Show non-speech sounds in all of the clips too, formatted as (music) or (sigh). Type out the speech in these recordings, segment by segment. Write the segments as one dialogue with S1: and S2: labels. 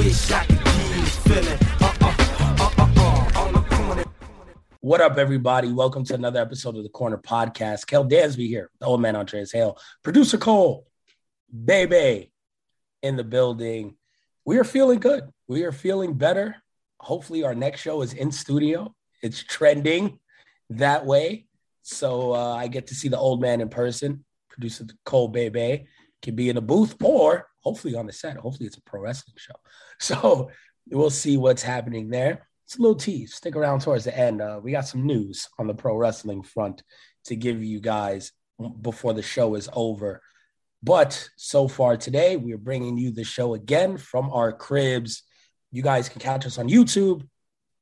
S1: Uh uh uh.
S2: What up, everybody? Welcome to another episode of the Corner Podcast. Kel Dansby here, the old man Andreas Hale, producer Cole, baby in the building. We are feeling good. We are feeling better. Hopefully, our next show is in studio. It's trending that way. So uh, I get to see the old man in person. Producer Cole Bebe can be in a booth or hopefully on the set. Hopefully, it's a pro wrestling show. (laughs) So we'll see what's happening there. It's a little tease. Stick around towards the end. Uh, we got some news on the pro wrestling front to give you guys before the show is over. But so far today, we are bringing you the show again from our cribs. You guys can catch us on YouTube,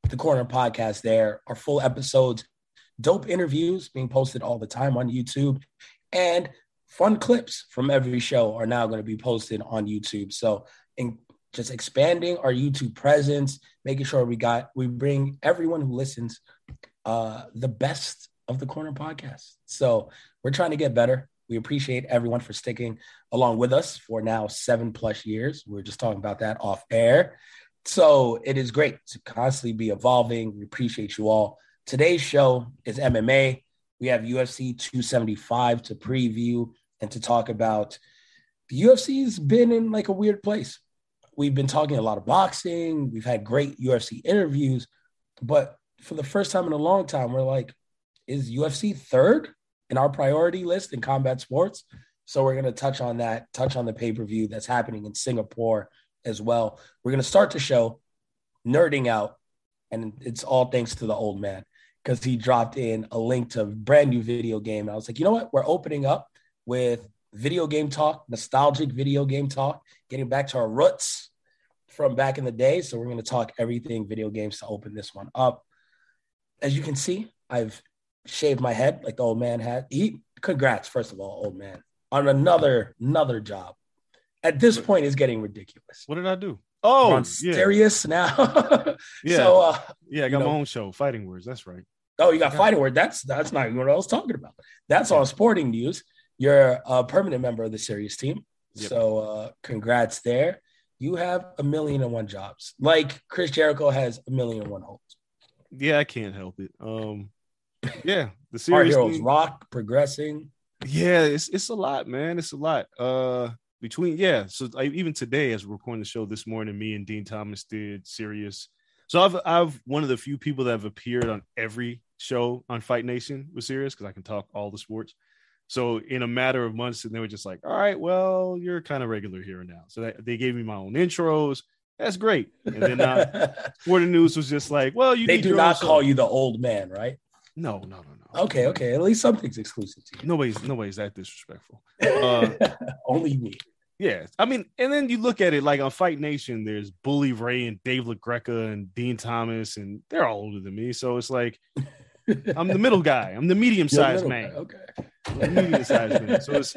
S2: the Corner Podcast there. Our full episodes, dope interviews being posted all the time on YouTube, and fun clips from every show are now going to be posted on YouTube. So, in just expanding our YouTube presence, making sure we got we bring everyone who listens uh, the best of the Corner Podcast. So we're trying to get better. We appreciate everyone for sticking along with us for now seven plus years. We are just talking about that off air. So it is great to constantly be evolving. We appreciate you all. Today's show is MMA. We have UFC 275 to preview and to talk about. The UFC's been in like a weird place. We've been talking a lot of boxing. We've had great UFC interviews, but for the first time in a long time, we're like, is UFC third in our priority list in combat sports? So we're going to touch on that, touch on the pay per view that's happening in Singapore as well. We're going to start the show nerding out, and it's all thanks to the old man because he dropped in a link to a brand new video game. And I was like, you know what? We're opening up with video game talk, nostalgic video game talk, getting back to our roots from back in the day. So we're going to talk everything video games to open this one up. As you can see, I've shaved my head like the old man had. He congrats, first of all, old man, on another another job. At this point, is getting ridiculous.
S3: What did I do? Oh,
S2: on
S3: yeah,
S2: Sirius now. (laughs)
S3: Yeah.
S2: So, uh,
S3: yeah. I got
S2: you
S3: my own show, Fighting Words. That's right.
S2: Oh, you got fighting word. That's that's not even what I was talking about. That's on sporting news. You're a permanent member of the Sirius team.
S3: Yep.
S2: So, uh, congrats there. You have a million and one jobs, like Chris Jericho has a million and one homes.
S3: Yeah, I can't help it. Um, yeah, the
S2: Our
S3: series.
S2: heroes
S3: thing-
S2: rock progressing.
S3: yeah, it's it's a lot, man. It's a lot. Uh, between yeah, so like, even today, as we're recording the show this morning, me and Dean Thomas did Sirius. So I've I've one of the few people that have appeared on every show on Fight Nation was Sirius because I can talk all the sports. So in a matter of months, and they were just like, "All right, well, you're kind of regular here and now." So that, they gave me my own intros. That's great. And then uh, (laughs) Sporting News was just like, "Well, you
S2: they do not call you the old man, right?
S3: No, no, no, no.
S2: Okay, okay. At least something's exclusive to you.
S3: Nobody's nobody's that disrespectful. Uh, (laughs)
S2: Only me.
S3: Yeah, I mean, and then you look at it like on Fight Nation, there's Bully Ray and Dave LaGreca and Dean Thomas, and they're all older than me. So it's like I'm the middle guy. I'm the medium sized man.
S2: guy, Okay.
S3: Medium sized man. So it's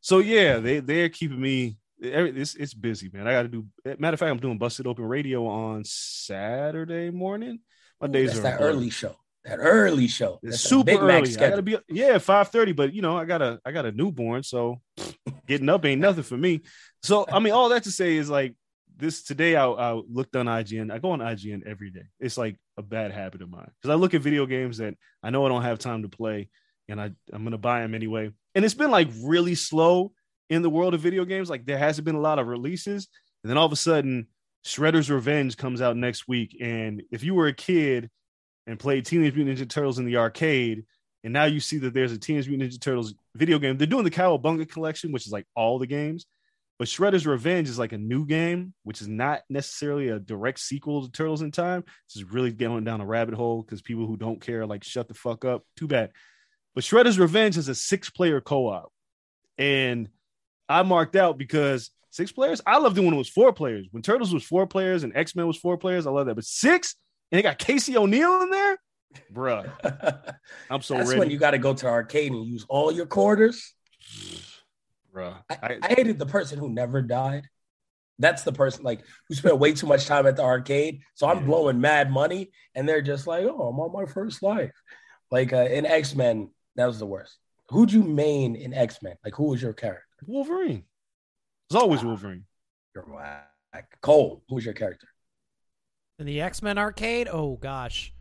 S3: so yeah, they they're keeping me. every- It's it's busy, man. I got to do. Matter of fact, I'm doing Busted Open Radio on Saturday morning. My days
S2: That's
S3: are
S2: that early show. That early show.
S3: It's
S2: That's
S3: super early. I gotta be yeah, five thirty. But you know, I got a I got a newborn, so getting up ain't nothing for me. So I mean, all that to say is like this today. I, I looked on IGN. I go on IGN every day. It's like a bad habit of mine because I look at video games that I know I don't have time to play, and I I'm gonna buy them anyway. And it's been like really slow in the world of video games. Like there hasn't been a lot of releases, and then all of a sudden, Shredder's Revenge comes out next week. And if you were a kid and played Teenage Mutant Ninja Turtles in the arcade, and now you see that there's a Teenage Mutant Ninja Turtles video game. They're doing the Cowabunga collection, which is like all the games. But Shredder's Revenge is like a new game, which is not necessarily a direct sequel to Turtles in Time. This is really going down a rabbit hole because people who don't care like shut the fuck up. Too bad. But Shredder's Revenge is a six-player co-op, and I marked out because six players. I loved it when it was four players. When Turtles was four players and X Men was four players, I love that. But six, and they got Casey O'Neill in there, bruh. (laughs) I'm so
S2: That's
S3: ready,
S2: when you got to go to arcade and use all your quarters. (sighs) (laughs)
S3: bruh.
S2: I,
S3: I-
S2: I hated the person who never died. That's the person like who spent way too much time at the arcade. So I'm
S3: Yeah.
S2: blowing mad money, and they're just like, "Oh, I'm on my first life." Like uh, in X Men, that was the worst. Who'd you main in X Men? Like, who was your character?
S3: Wolverine. It's always Wolverine.
S2: You're whack. Cole, who was your character?
S4: In the X Men arcade, oh gosh,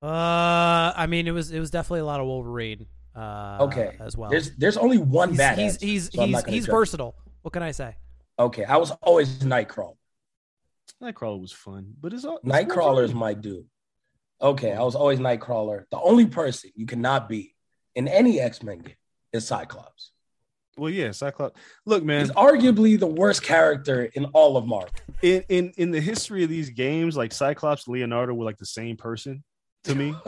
S4: uh, I mean it was it was definitely a lot of Wolverine. Uh,
S2: Okay.
S4: as well.
S2: There's there's only one
S4: he's
S2: bad.
S4: he's
S2: answer,
S4: he's
S2: so
S4: he's, he's
S2: judge.
S4: versatile. What can I say?
S2: Okay, I was always Nightcrawler.
S3: Nightcrawler was fun, but it's all it's
S2: Nightcrawler is
S3: Wolverine.
S2: my dude. Okay, I was always Nightcrawler. The only person you cannot be in any X Men game is Cyclops.
S3: Well, yeah, Cyclops. Look, man,
S2: He's arguably the worst character in all of Marvel.
S3: in, in in the history of these games, like Cyclops, Leonardo were like the same person to me. (laughs)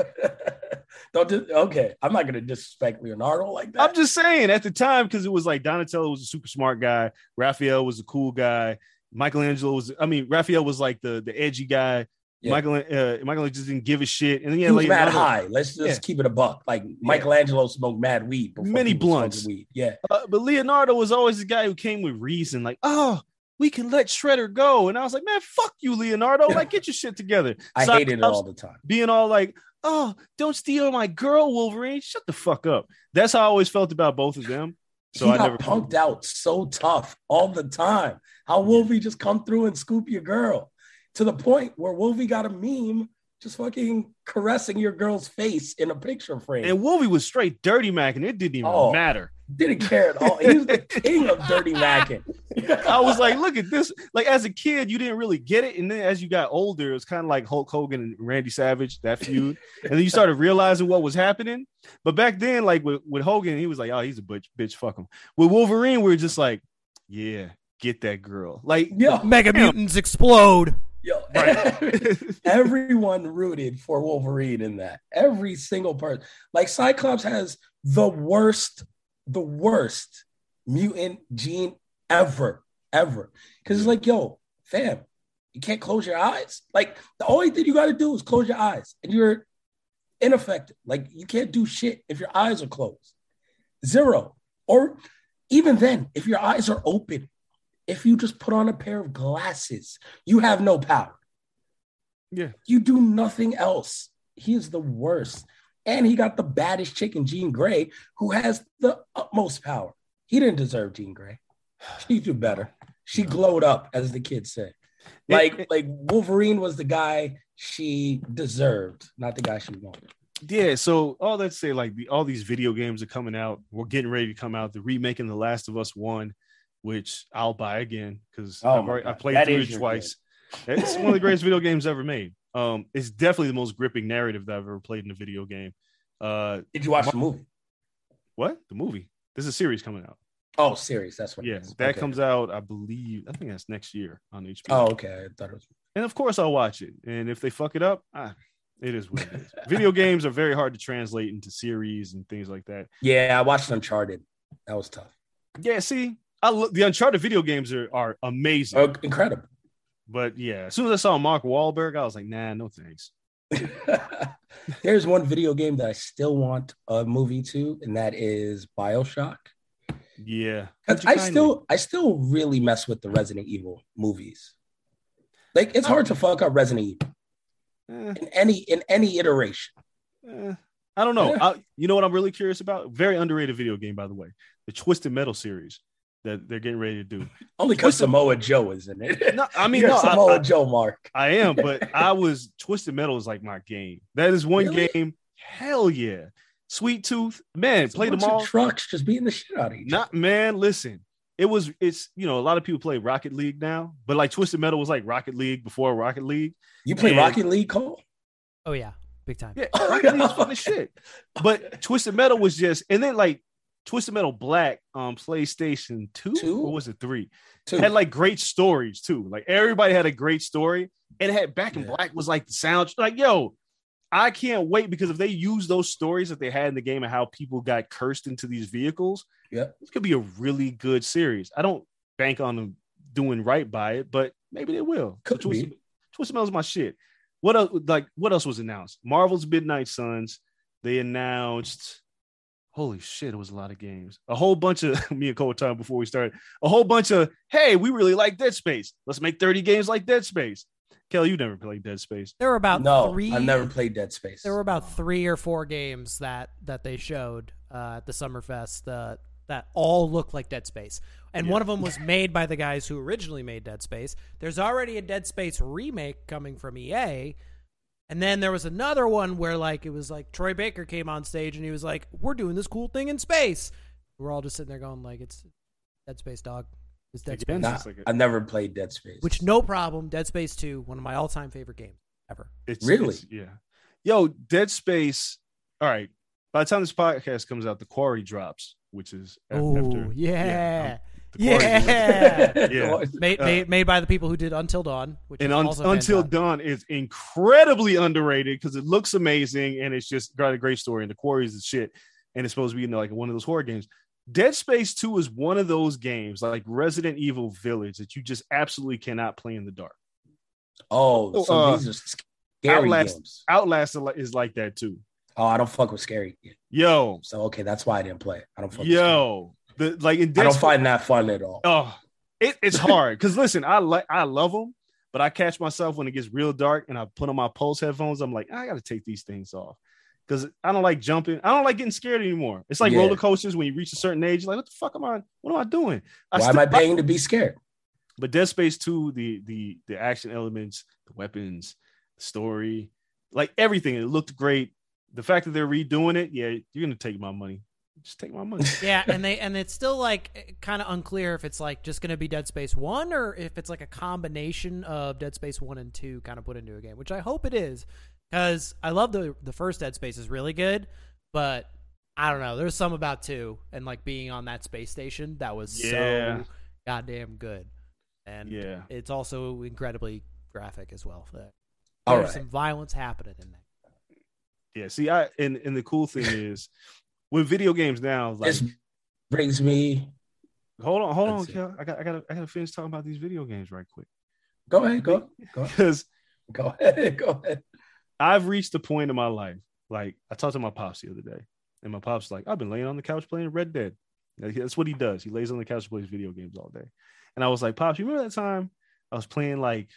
S2: Don't dis- okay. I'm not gonna disrespect Leonardo like that.
S3: I'm just saying at the time because it was like Donatello was a super smart guy, Raphael was a cool guy, Michelangelo was. I mean, Raphael was like the the edgy guy.
S2: Yeah.
S3: Michael uh, Michelangelo just didn't give a shit, and then
S2: he
S3: yeah,
S2: was
S3: like
S2: mad high. Let's just
S3: Yeah.
S2: keep it a buck. Like Michelangelo smoked mad weed. before
S3: Many blunts.
S2: Weed. Yeah.
S3: Uh, but Leonardo was always the guy who came with reason, like, oh, we can let Shredder go, and I was like, man, fuck you, Leonardo, like get your shit together.
S2: I hated it all the time.
S3: being all like, oh, don't steal my girl, Wolverine. Shut the fuck up. That's how I always felt about both of them. So
S2: he
S3: I
S2: got
S3: never
S2: punked out so tough all the time. How Wolvie just come through and scoop your girl to the point where Wolvie got a meme just fucking caressing your girl's face in a picture frame.
S3: And Wolvie was straight dirty Mac, and it didn't even
S2: Oh.
S3: matter.
S2: Didn't care at all. He was the (laughs) king of dirty macking.
S3: I was like, look at this. Like as a kid, you didn't really get it, and then as you got older, it was kind of like Hulk Hogan and Randy Savage that feud, and then you started realizing what was happening. But back then, like with, with Hogan, he was like, oh, he's a bitch, bitch, fuck him. With Wolverine, we are just like, yeah, get that girl. Like,
S2: Yo,
S4: Mega mutants explode.
S3: Right. (laughs)
S2: everyone rooted for Wolverine in that. Every single person. Like Cyclops has the worst, the worst mutant gene ever, ever. Because it's like, yo, fam, you can't close your eyes. Like the only thing you got to do is close your eyes, and you're ineffective. Like you can't do shit if your eyes are closed. Zero. Or even then, if your eyes are open, if you just put on a pair of glasses, you have no power.
S3: Yeah,
S2: You do nothing else. He is the worst. And he got the baddest chick in Jean Grey, who has the utmost power. He didn't deserve Jean Grey. She do better. She glowed up, as the kids say. Like, like Wolverine was the guy she deserved, not the guy she wanted.
S3: yeah. So all that say, like the, all these video games are coming out. We're getting ready to come out. The remaking The Last of Us One, which I'll buy again because
S2: Oh
S3: I've already, I played
S2: That
S3: through it twice. It's one of the greatest video games ever made. Um, it's definitely the most gripping narrative that I've ever played in a video game. Uh,
S2: Did you watch the movie?
S3: what the movie? There's a series coming out.
S2: Oh, series. That's what. it
S3: Yeah,
S2: is.
S3: that
S2: Okay.
S3: comes out. I believe. I think that's next year on HBO.
S2: Oh, okay. I thought it was.
S3: and of course I'll watch it. And if they fuck it up, ah, it is what it is. Video games are very hard to translate into series and things like that.
S2: Yeah, I watched Uncharted. That was tough.
S3: Yeah, see, I lo- the Uncharted video games are are amazing.
S2: Oh, incredible.
S3: But yeah, as soon as I saw Mark Wahlberg, I was like, nah, no thanks. (laughs)
S2: There's one video game that I still want a movie to, and that is Bioshock.
S3: Yeah,
S2: I still, I still really mess with the Resident Evil movies. Like it's hard to fuck up Resident Evil
S3: Eh,
S2: in any in any iteration.
S3: Eh, I don't know.
S2: Yeah.
S3: I, you know what I'm really curious about? Very underrated video game, by the way. The Twisted Metal series that they're getting ready to do. (laughs)
S2: Only because Samoa Joe is in it.
S3: No, I (laughs) mean,
S2: You're
S3: no,
S2: Samoa
S3: I-
S2: Joe, Mark. (laughs)
S3: I am, but I was Twisted Metal is like my game. That is one
S2: Really?
S3: game. Hell yeah. Sweet Tooth, man,
S2: It's a
S3: play them
S2: bunch of
S3: all.
S2: Trucks just beating the shit out of each
S3: Not man, listen. It was it's you know, a lot of people play Rocket League now, but like Twisted Metal was like Rocket League before Rocket League.
S2: You play
S3: And-
S2: Rocket League, Cole?
S4: Oh yeah, big time.
S3: Yeah, Rocket League's fun as shit. But Twisted Metal was just and then like Twisted Metal Black on PlayStation 2
S2: Two?
S3: or was it 3?
S2: Two.
S3: had like great stories too. Like everybody had a great story, and it had Back in
S2: Yeah.
S3: Black was like the sound. Like yo, I can't wait because if they use those stories that they had in the game and how people got cursed into these vehicles,
S2: Yeah.
S3: this could be a really good series. I don't bank on them doing right by it, but maybe they will.
S2: Could be.
S3: Twisted, Twisted Metal's my shit. What else? Like what else was announced? Marvel's Midnight Suns. They announced. Holy shit! It was a lot of games. A whole bunch of (laughs) me and Cole time before we started. A whole bunch of hey, we really like Dead Space. Let's make thirty games like Dead Space. Kelly, you never played Dead Space.
S4: There were about
S2: no,
S4: three.
S2: I've never played Dead Space.
S4: There were about three or four games that that they showed uh, at the Summerfest that that all looked like Dead Space, and one of them was made by the guys who originally made Dead Space. There's already a Dead Space remake coming from EA, and then there was another one where like it was like Troy Baker came on stage and he was like, "We're doing this cool thing in space." We're all just sitting there going like, "It's Dead Space, dog. It's Dead
S3: Again,
S4: Space."
S2: Nah,
S3: It's like a-
S2: I've never played Dead Space.
S4: Which no problem. Dead Space Two, one of my all-time favorite games ever.
S3: It's
S2: Really?
S3: it's- yeah. Yo, Dead Space. All right. By the time this podcast comes out, the quarry drops, which is a-
S4: Oh
S3: after
S4: yeah,
S3: um, the Quarry
S4: yeah. (laughs)
S3: Yeah.
S4: made,
S3: Uh,
S4: made, made by the people who did Until Dawn, which
S3: and
S4: is
S3: Un-
S4: also
S3: until dawn is incredibly underrated because it looks amazing and it's just got a great story and the quarries is shit and it's supposed to be you know, like one of those horror games dead space 2 is one of those games like resident evil village that you just absolutely cannot play in the dark
S2: oh, so
S3: Uh,
S2: these are scary
S3: Outlast-
S2: games.
S3: outlast is like- that too
S2: Oh, I don't fuck with scary.
S3: yo
S2: So okay, that's why I didn't play. I don't fuck with scary.
S3: yo the like in
S2: I
S3: dead
S2: don't find that fun at all.
S3: Oh, it, it's hard because listen, I like I love them, but I catch myself when it gets real dark and I put on my Pulse headphones. I'm like, I got to take these things off because I don't like jumping. I don't like getting scared anymore. It's like
S2: Yeah.
S3: roller coasters when you reach a certain age. Like, what the fuck am I? What am I doing?
S2: Why am I paying to be scared?
S3: But Dead Space Two, the the the action elements, the weapons, the story, like everything, it looked great. The fact that they're redoing it, yeah, you're gonna take my money. Just take my money. (laughs)
S4: yeah, and they and it's still like eh, kind of unclear if it's like just going to be Dead Space One or if it's like a combination of Dead Space One and Two kind of put into a game, which I hope it is because I love the the first Dead Space is really good, but I don't know. There's some about two and like being on that space station that was
S3: Yeah.
S4: so goddamn good, and
S3: Yeah.
S4: it's also incredibly graphic as well. There's
S2: right.
S4: some violence happening in that.
S3: Yeah. See, I and and the cool thing is with video games now, like
S2: This brings me.
S3: hold on, hold on, Kel. I got I got I got to finish talking about these video games right quick
S2: Go ahead. Go. Go.
S3: because
S2: Go ahead. Go ahead.
S3: I've reached a point in my life. Like I talked to my pops the other day, and my pops like, I've been laying on the couch playing Red Dead. Like, that's what he does. He lays on the couch and plays video games all day. And I was like, Pops, you remember that time I was playing like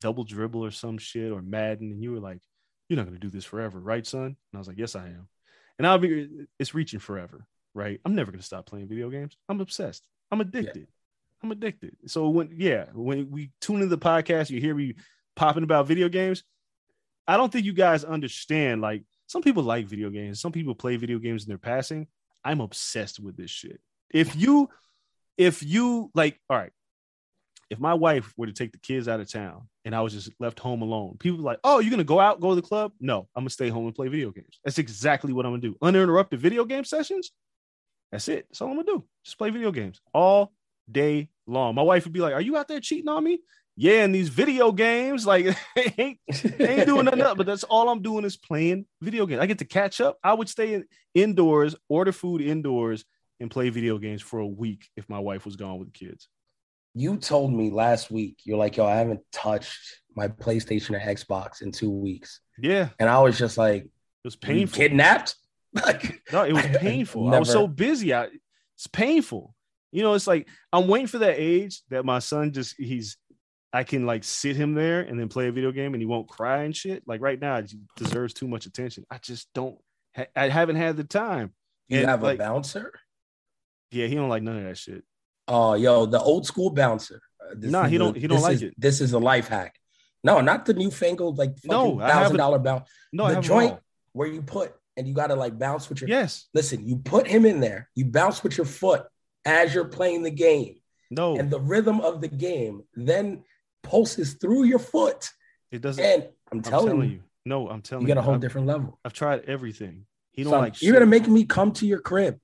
S3: double dribble or some shit or Madden, and you were like, You're not gonna do this forever, right, son? And I was like, Yes, I am. And I'll be it's reaching forever, right? I'm never gonna stop playing video games. I'm obsessed. I'm addicted. I'm addicted. So when yeah, when we tune into the podcast, you hear me popping about video games. I don't think you guys understand. Like some people like video games, some people play video games in their passing. I'm obsessed with this shit. If you, if you like, all right, if my wife were to take the kids out of town and I was just left home alone, people like, oh, you're gonna go out, go to the club? No, I'm gonna stay home and play video games. That's exactly what I'm gonna do. Uninterrupted video game sessions. That's it. That's all I'm gonna do. Just play video games all day long. My wife would be like, "Are you out there cheating on me?" Yeah, in these video games, like (laughs) ain't ain't doing nothing but that's all I'm doing is playing video games. I get to catch up. I would stay in, indoors, order food indoors, and play video games for a week if my wife was gone with the kids.
S2: You told me last week. You're like, yo, I haven't touched my PlayStation or Xbox in two weeks,
S3: Yeah,
S2: and I was just like,
S3: it was
S2: "Were you
S3: painful.
S2: kidnapped. (laughs) Like,
S3: No, it was (laughs)
S2: I
S3: painful. I was so busy. I, it's painful. You know, it's like I'm waiting for that age that my son just he's I can like sit him there and then play a video game and he won't cry and shit. Like right now, he deserves too much attention. I just don't. ha- I haven't had the time.
S2: You
S3: And,
S2: have
S3: like,
S2: a bouncer?
S3: Yeah, he don't like none of that shit.
S2: Oh, yo, the old school bouncer. Uh, this
S3: Nah, he
S2: a-
S3: don't- he don't like
S2: is-
S3: it.
S2: This is a life hack. No, not the newfangled like
S3: No,
S2: fucking
S3: I have
S2: thousand dollar bounce.
S3: No,
S2: the joint where you put and you got to like bounce with your.
S3: Yes.
S2: Listen, you put him in there. You bounce with your foot as you're playing the game,
S3: No,
S2: and the rhythm of the game then pulses through your foot.
S3: it doesn't.
S2: And I'm
S3: I'm
S2: telling, you,
S3: No, I'm telling
S2: you
S3: you.
S2: get a whole
S3: I've,
S2: different level.
S3: I've tried everything. He don't
S2: Son,
S3: like.
S2: you're
S3: shit.
S2: gonna make me come to your crib.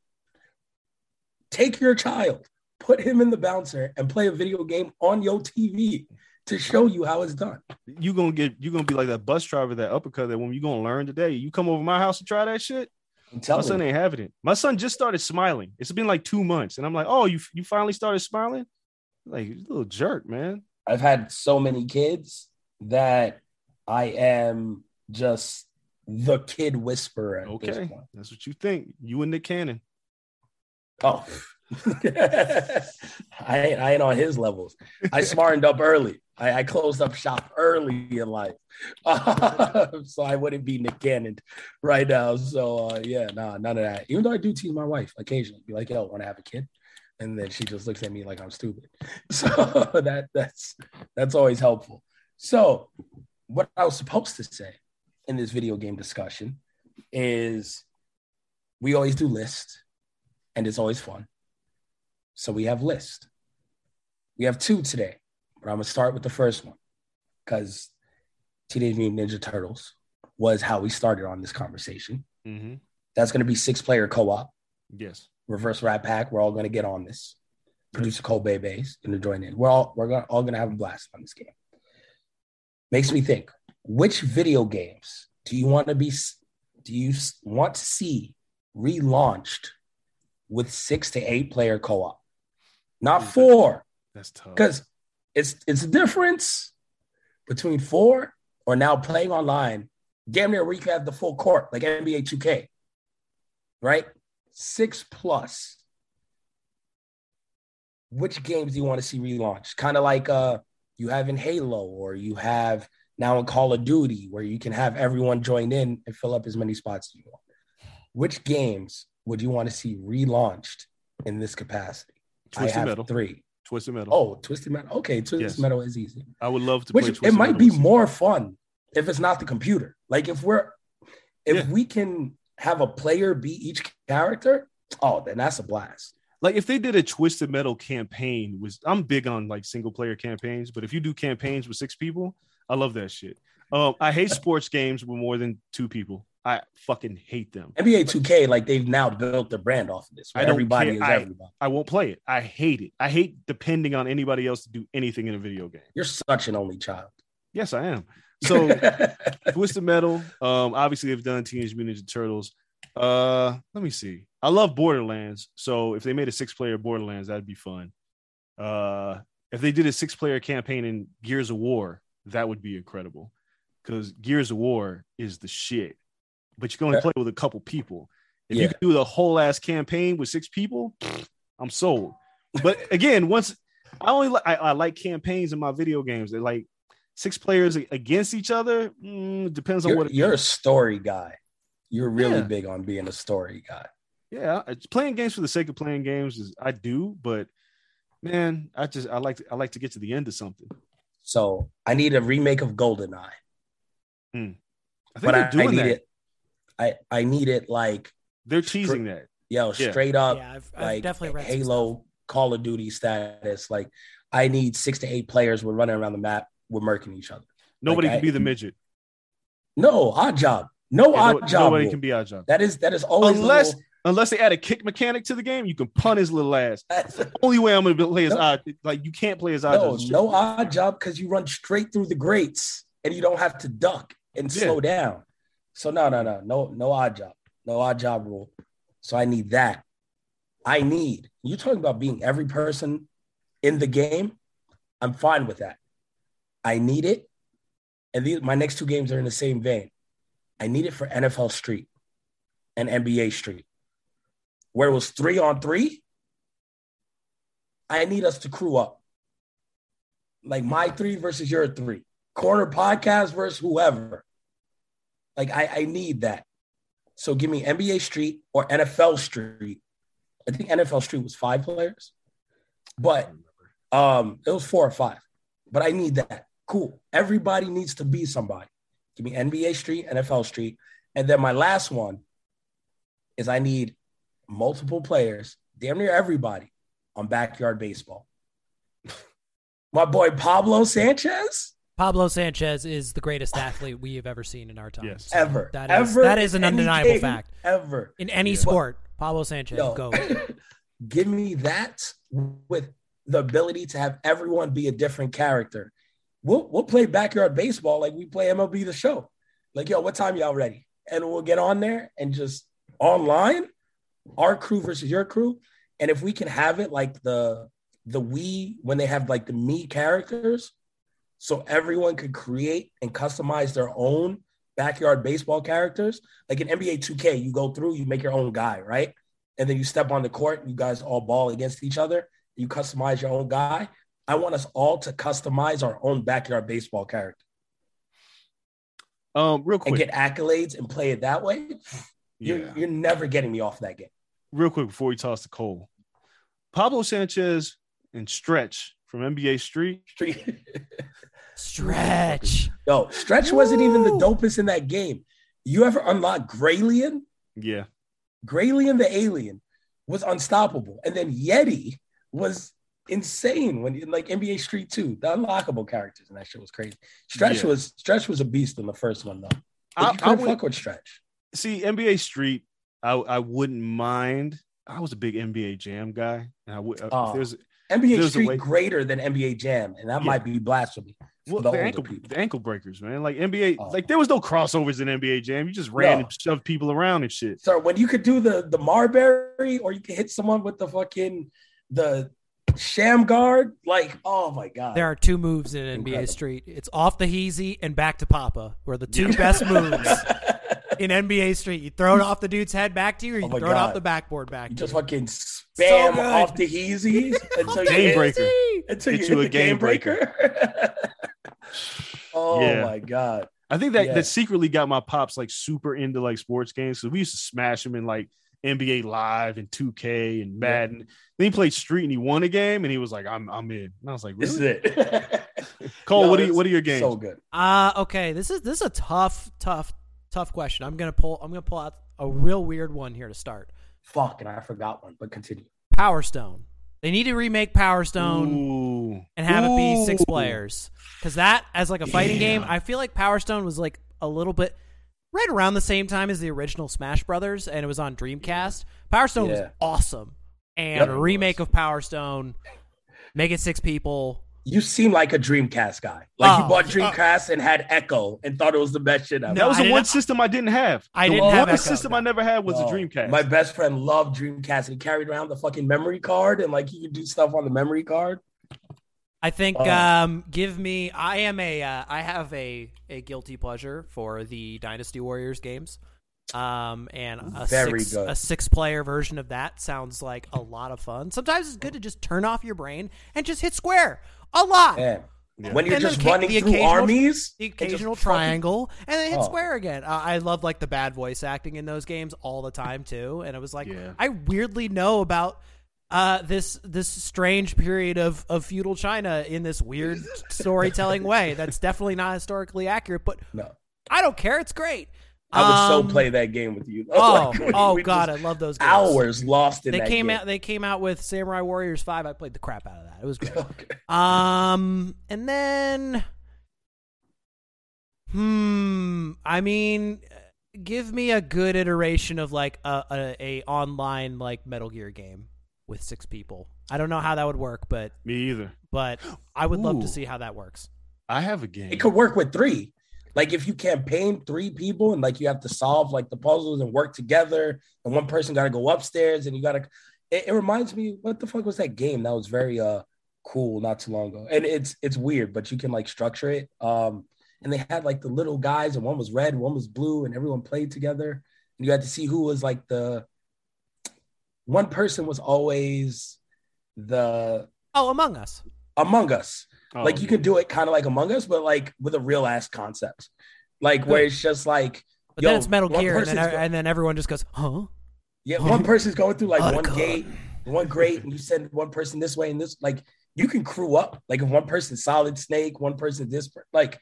S2: Take your child, put him in the bouncer, and play a video game on your TV to show you how it's done.
S3: you gonna get you gonna be like that bus driver that uppercut that when you gonna learn today. You come over my house to try that shit? My son ain't having it. My son just started smiling. It's been like two months and i'm like oh you you finally started smiling? Like you little jerk man.
S2: I've had so many kids that I am just the kid whisperer. At this
S3: okay
S2: point.
S3: that's what you think. You and Nick Cannon.
S2: Oh, (laughs) I ain't, I ain't on his levels. I smartened up early. I, I closed up shop early in life, (laughs) so I wouldn't be Nick Cannon right now. So uh, yeah, nah, none of that. Even though I do tease my wife occasionally, be like, "Yo, want to have a kid?" And then she just looks at me like I'm stupid. (laughs) So that that's that's always helpful. So what I was supposed to say in this video game discussion is we always do lists and it's always fun. So we have list. We have two today, but I'm gonna start with the first one because Teenage Mutant Ninja Turtles was how we started on this conversation.
S3: mm-hmm.
S2: That's gonna be six player co-op,
S3: yes
S2: reverse rat pack. We're all gonna get on this. Producer Cole Bebe's gonna join in. We're all we're gonna, all gonna have a blast on this game. Makes me think: which video games do you want to be? Do you want to see relaunched with six to eight player co-op, not four?
S3: that's tough
S2: Because it's it's a difference between four or now playing online, damn near where you can have the full court, like NBA 2K. Right? Six plus. Which games do you want to see relaunched? Kind of like uh you have in Halo, or you have now in Call of Duty, where you can have everyone join in and fill up as many spots as you want. Which games would you want to see relaunched in this capacity?
S3: Twisted
S2: I have
S3: Metal
S2: three.
S3: Twisted Metal
S2: Oh, Twisted Metal. Okay, Twisted
S3: Yes.
S2: Metal is easy.
S3: I would love to play
S2: Which it
S3: Twisted
S2: might
S3: Metal
S2: be more fun if it's not the computer. Like if we're if
S3: Yeah.
S2: we can have a player be each character, oh, then that's a blast.
S3: like if they did a twisted metal campaign was i'm big on like single player campaigns but if you do campaigns with six people i love that shit um i hate (laughs) sports games with more than two people i fucking hate them.
S2: NBA 2K, like they've now built the brand off of this.
S3: I don't
S2: everybody
S3: care.
S2: is
S3: I-
S2: everybody.
S3: i won't play it. I hate it. I hate depending on anybody else to do anything in a video game.
S2: You're such an only child.
S3: yes i am. (laughs) So twisted metal um obviously they've done teenage mutant ninja turtles. Uh let me see. I love borderlands. So if they made a six player borderlands that'd be fun. Uh if they did a six player campaign in gears of war that would be incredible. Because gears of war is the shit but you can only play with a couple people if
S2: Yeah.
S3: you can do the whole ass campaign with six people i'm sold but (laughs) again once i only li- I, I like campaigns in my video games they're like six players against each other mm, depends on
S2: you're,
S3: what it
S2: you're a story guy. You're really
S3: Yeah.
S2: big on being a story guy.
S3: yeah playing games for the sake of playing games is i do but man i just i like to, i like to get to the end of something
S2: So I need a remake of GoldenEye.
S3: i think
S2: But
S3: they're
S2: I, I
S3: doing
S2: need
S3: that
S2: it. I, I need it like
S3: they're teasing that
S2: yo,
S3: Yeah.
S2: straight up
S4: yeah, I've, I've
S2: like
S4: definitely read
S2: Halo, Call of Duty status. Like I need six to eight players. We're running around the map. We're murking each other.
S3: nobody
S2: Like,
S3: can
S2: I-
S3: be the midget
S2: No Oddjob. No
S3: Yeah,
S2: odd
S3: no-
S2: job.
S3: nobody
S2: rule.
S3: can be Oddjob
S2: That is that is always
S3: unless
S2: little-
S3: unless they add a kick mechanic to the game you can punt his little ass (laughs)
S2: that's, the
S3: only way i'm gonna play his
S2: No.
S3: odd like you can't play his odd
S2: no no Oddjob because you run straight through the grates and you don't have to duck and
S3: Yeah.
S2: slow down. So no no no no no Oddjob. No Oddjob rule. So I need that. I need you're talking about being every person in the game. I'm fine with that. I need it. And these, my next two games are in the same vein. I need it for NFL Street and NBA Street, where it was three on three. I need us to crew up. like my three versus your three, corner podcast versus whoever. Like I, I need that. So give me NBA Street or NFL Street. I think NFL Street was five players, but um, it was four or five. But I need that. Cool. Everybody needs to be somebody. Give me NBA Street, NFL Street, and then my last one is I need multiple players, damn near everybody, on backyard baseball. (laughs) my boy Pablo Sanchez.
S4: Pablo Sanchez is the greatest athlete we have ever seen in our time.
S3: Yes.
S4: So
S2: Ever.
S4: That is,
S2: ever.
S4: that is an undeniable
S2: game,
S4: fact.
S2: Ever.
S4: In any
S2: Yeah.
S4: sport, Pablo Sanchez,
S2: Yo,
S4: go. (laughs)
S2: give me that with the ability to have everyone be a different character. We'll we'll play backyard baseball like we play MLB the show. Like, yo, what time y'all ready? And we'll get on there and just online, our crew versus your crew. And if we can have it like the the we when they have like the me characters, so everyone could create and customize their own backyard baseball characters. Like in NBA 2K, you go through, you make your own guy, right? And then you step on the court, you guys all ball against each other. You customize your own guy. I want us all to customize our own backyard baseball character
S3: Um, real quick, and
S2: get accolades and play it that way. You're,
S3: yeah.
S2: you're never getting me off that game.
S3: real quick before we toss the Cole, Pablo Sanchez and Stretch from NBA Street. Street. (laughs)
S4: Stretch.
S2: Yo, Stretch wasn't even the
S4: Woo!
S2: dopest in that game. You ever unlock Graylien?
S3: Yeah,
S2: Graylien the alien was unstoppable. And then Yeti was insane when like NBA Street 2, the unlockable characters, and that shit was crazy. Stretch
S3: Yeah.
S2: was Stretch was a beast in the first one though. But
S3: I,
S2: you
S3: I
S2: couldn't
S3: would
S2: fuck with Stretch.
S3: see NBA Street. I I wouldn't mind. I was a big NBA Jam guy, and I would. uh,
S2: Oh.
S3: there's
S2: NBA
S3: There's
S2: Street
S3: way-
S2: greater than NBA Jam, and that
S3: Yeah.
S2: might be blasphemy. For
S3: well,
S2: the
S3: the, ankle
S2: people.
S3: the ankle breakers, man. Like NBA,
S2: Oh.
S3: like there was no crossovers in NBA Jam. You just ran
S2: No.
S3: and shoved people around and shit.
S2: So when you could do the the Marbury, or you could hit someone with the fucking the Shammgod, like oh my god,
S4: There are two moves in NBA
S2: Incredible.
S4: Street. It's off the Heezy and back to Papa, were the two best moves (laughs) in NBA Street. You throw it off the dude's head back to you, or oh you
S2: Oh my
S4: throw it off the backboard back to
S2: you
S4: to
S2: just
S4: you.
S2: fucking spam
S4: good.
S2: off the Yeezys (laughs) until you
S3: Game
S2: hit,
S3: breaker.
S2: until
S3: Get
S2: you
S3: you
S2: hit
S3: a
S2: game
S3: game
S2: breaker. (laughs) oh
S3: Yeah.
S2: my god,
S3: I think that
S2: Yeah.
S3: that secretly got my pops like super into like sports games. So we used to smash him in like NBA Live and 2K and Madden. Then he played Street and he won a game and he was like, "I'm I'm in." And I was like,
S2: this is it. (laughs)
S3: Cole,
S2: Yo,
S3: what are you, what are your games?
S2: So good.
S4: Uh okay. This is this is a tough, tough, tough question. I'm gonna pull I'm gonna pull out a real weird one here to start.
S2: Fuck, and I forgot one, but continue.
S4: Power Stone. They need to remake Power Stone
S3: Ooh.
S4: and have it be six players. Because that, as like a fighting
S3: Yeah.
S4: game, I feel like Power Stone was like a little bit right around the same time as the original Smash Brothers, and it was on Dreamcast. Power Stone was awesome, and
S2: Yep,
S4: a remake of Power Stone, make it six people.
S2: You seem like a Dreamcast guy. Like you
S4: Oh,
S2: bought
S4: uh,
S2: Dreamcast and had Ecco and thought it was the best shit ever.
S4: No,
S3: That was
S4: I
S3: the one system I didn't have.
S4: I
S3: the
S4: didn't
S3: one
S4: have Ecco,
S3: system. I never had was
S2: No.
S3: a Dreamcast.
S2: My best friend loved Dreamcast and he carried around the fucking memory card and like you could do stuff on the memory card.
S4: I think
S2: Oh.
S4: um, give me. I am a. Uh, I have a a guilty pleasure for the Dynasty Warriors games. Um, and a
S2: Very
S4: six,
S2: good.
S4: a six player version of that sounds like a lot of fun. Sometimes it's good to just turn off your brain and just hit square a lot.
S2: Man.
S3: Yeah.
S2: When you're
S4: And
S2: just
S4: ca-
S2: running
S4: the
S2: through
S4: occasional-
S2: armies,
S4: The
S2: and just
S4: occasional
S2: fucking-
S4: triangle and then hit
S2: Oh.
S4: square again. Uh, I love like the bad voice acting in those games all the time too. And it was like
S3: Yeah.
S4: I weirdly know about uh, this this strange period of, of feudal China in this weird (laughs) storytelling way. That's definitely not historically accurate, but
S2: No.
S4: I don't care. It's great.
S2: I would
S4: Um,
S2: so play that game with you. (laughs)
S4: Oh,
S2: Like,
S4: oh
S2: we
S4: god, I love those games.
S2: hours lost in
S4: They
S2: that
S4: came
S2: game.
S4: out. They came out with Samurai Warriors Five. I played the crap out of that. It was great. (laughs)
S2: Okay.
S4: Um, and then, hmm, I mean, give me a good iteration of like a, a a online like Metal Gear game with six people. I don't know how that would work, but
S3: Me either.
S4: but I would love to see how that works.
S3: I have a game.
S2: It could work with three. Like if you campaign three people and like you have to solve like the puzzles and work together, and one person got to go upstairs and you got to. It, it reminds me, what the fuck was that game that was very uh cool not too long ago? And it's it's weird, but you can like structure it. Um, and they had like the little guys, and one was red, one was blue, and everyone played together. And you had to see who was like the. One person was always the
S4: Oh, Among Us.
S2: Among Us.
S3: Oh,
S2: like you can do it kind of like Among Us, but like with a real ass concept, like where it's just like.
S4: But
S2: yo,
S4: then it's Metal Gear, and then,
S2: go-
S4: and then everyone just goes, "Huh?"
S2: Yeah, one person's going through like
S4: Oh, (laughs)
S2: one
S4: God.
S2: gate, one grate, and you send one person this way and this. Like you can crew up. Like if one person's Solid Snake, one person this. Like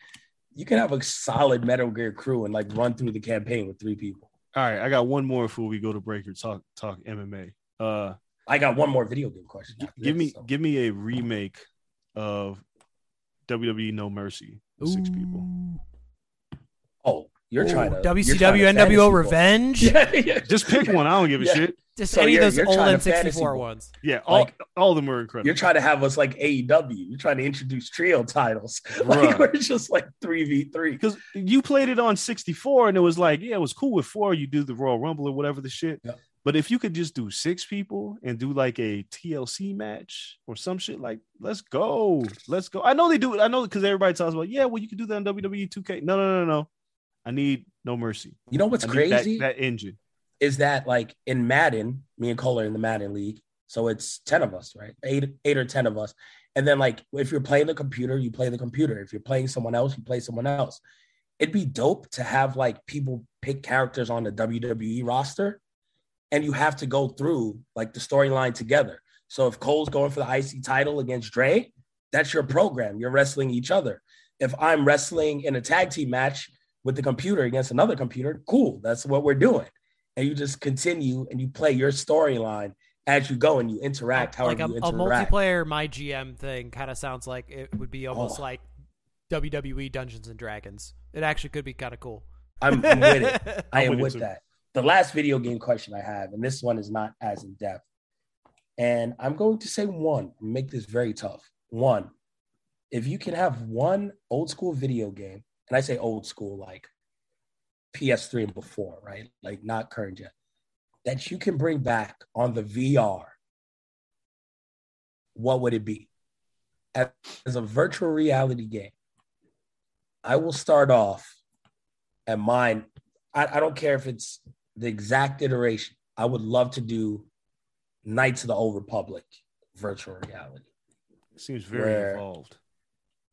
S2: you can have a solid Metal Gear crew and like run through the campaign with three people.
S3: All right, I got one more before we go to break or talk talk MMA. Uh,
S2: I got one more video game question.
S3: Give
S2: this,
S3: me
S2: so.
S3: give me a remake of WWE No Mercy with six people.
S2: Oh, you're
S4: Ooh,
S2: trying to
S4: WCW
S2: trying to
S4: NWO. Revenge.
S2: Yeah, yeah.
S3: Just pick one. I don't give a
S2: Yeah.
S3: shit.
S4: Just
S2: So
S4: any of those old
S2: trying
S4: N64 ones.
S3: Yeah, all,
S2: Like-
S3: all of them are incredible.
S2: You're trying to have us like AEW. You're trying to introduce trio titles. (laughs)
S3: Bruh.
S2: Like we're just like three v three.
S3: because you played it on 64 and it was like, yeah, it was cool with four. You do the Royal Rumble or whatever the shit.
S2: Yeah.
S3: But if you could just do six people and do like a TLC match or some shit, like let's go, let's go. I know they do it. I know because everybody talks about, yeah, well, you can do that on WWE 2K. No, no, no, no. I need no mercy.
S2: You know what's
S3: need that-
S2: crazy?
S3: That, engine.
S2: is that like in Madden, me and Cole are in the Madden League. So it's 10 of us, right? Eight, eight or 10 of us. And then like if you're playing the computer, you play the computer. If you're playing someone else, you play someone else. It'd be dope to have like people pick characters on the WWE roster and you have to go through like the storyline together. So if Cole's going for the IC title against Dre, that's your program. You're wrestling each other. If I'm wrestling in a tag team match with the computer against another computer, cool. That's what we're doing and you just continue and you play your storyline as you go and you interact however
S4: like a,
S2: you
S4: a multiplayer my GM thing kind of sounds like it would be almost
S2: Oh.
S4: like WWE Dungeons and Dragons. It actually could be kind of cool.
S2: I'm, I'm with it. (laughs) I
S3: I'm with
S2: with
S3: too.
S2: that. The last video game question I have, and this one is not as in depth, and I'm going to say one. Make this very tough. One, if you can have one old school video game, and I say old school like PS3 and before, right? Like not current yet, that you can bring back on the VR, what would it be? As, a virtual reality game, I will start off at mine. I, I don't care if it's the exact iteration. I would love to do Knights of the Old Republic virtual reality.
S3: Seems very involved.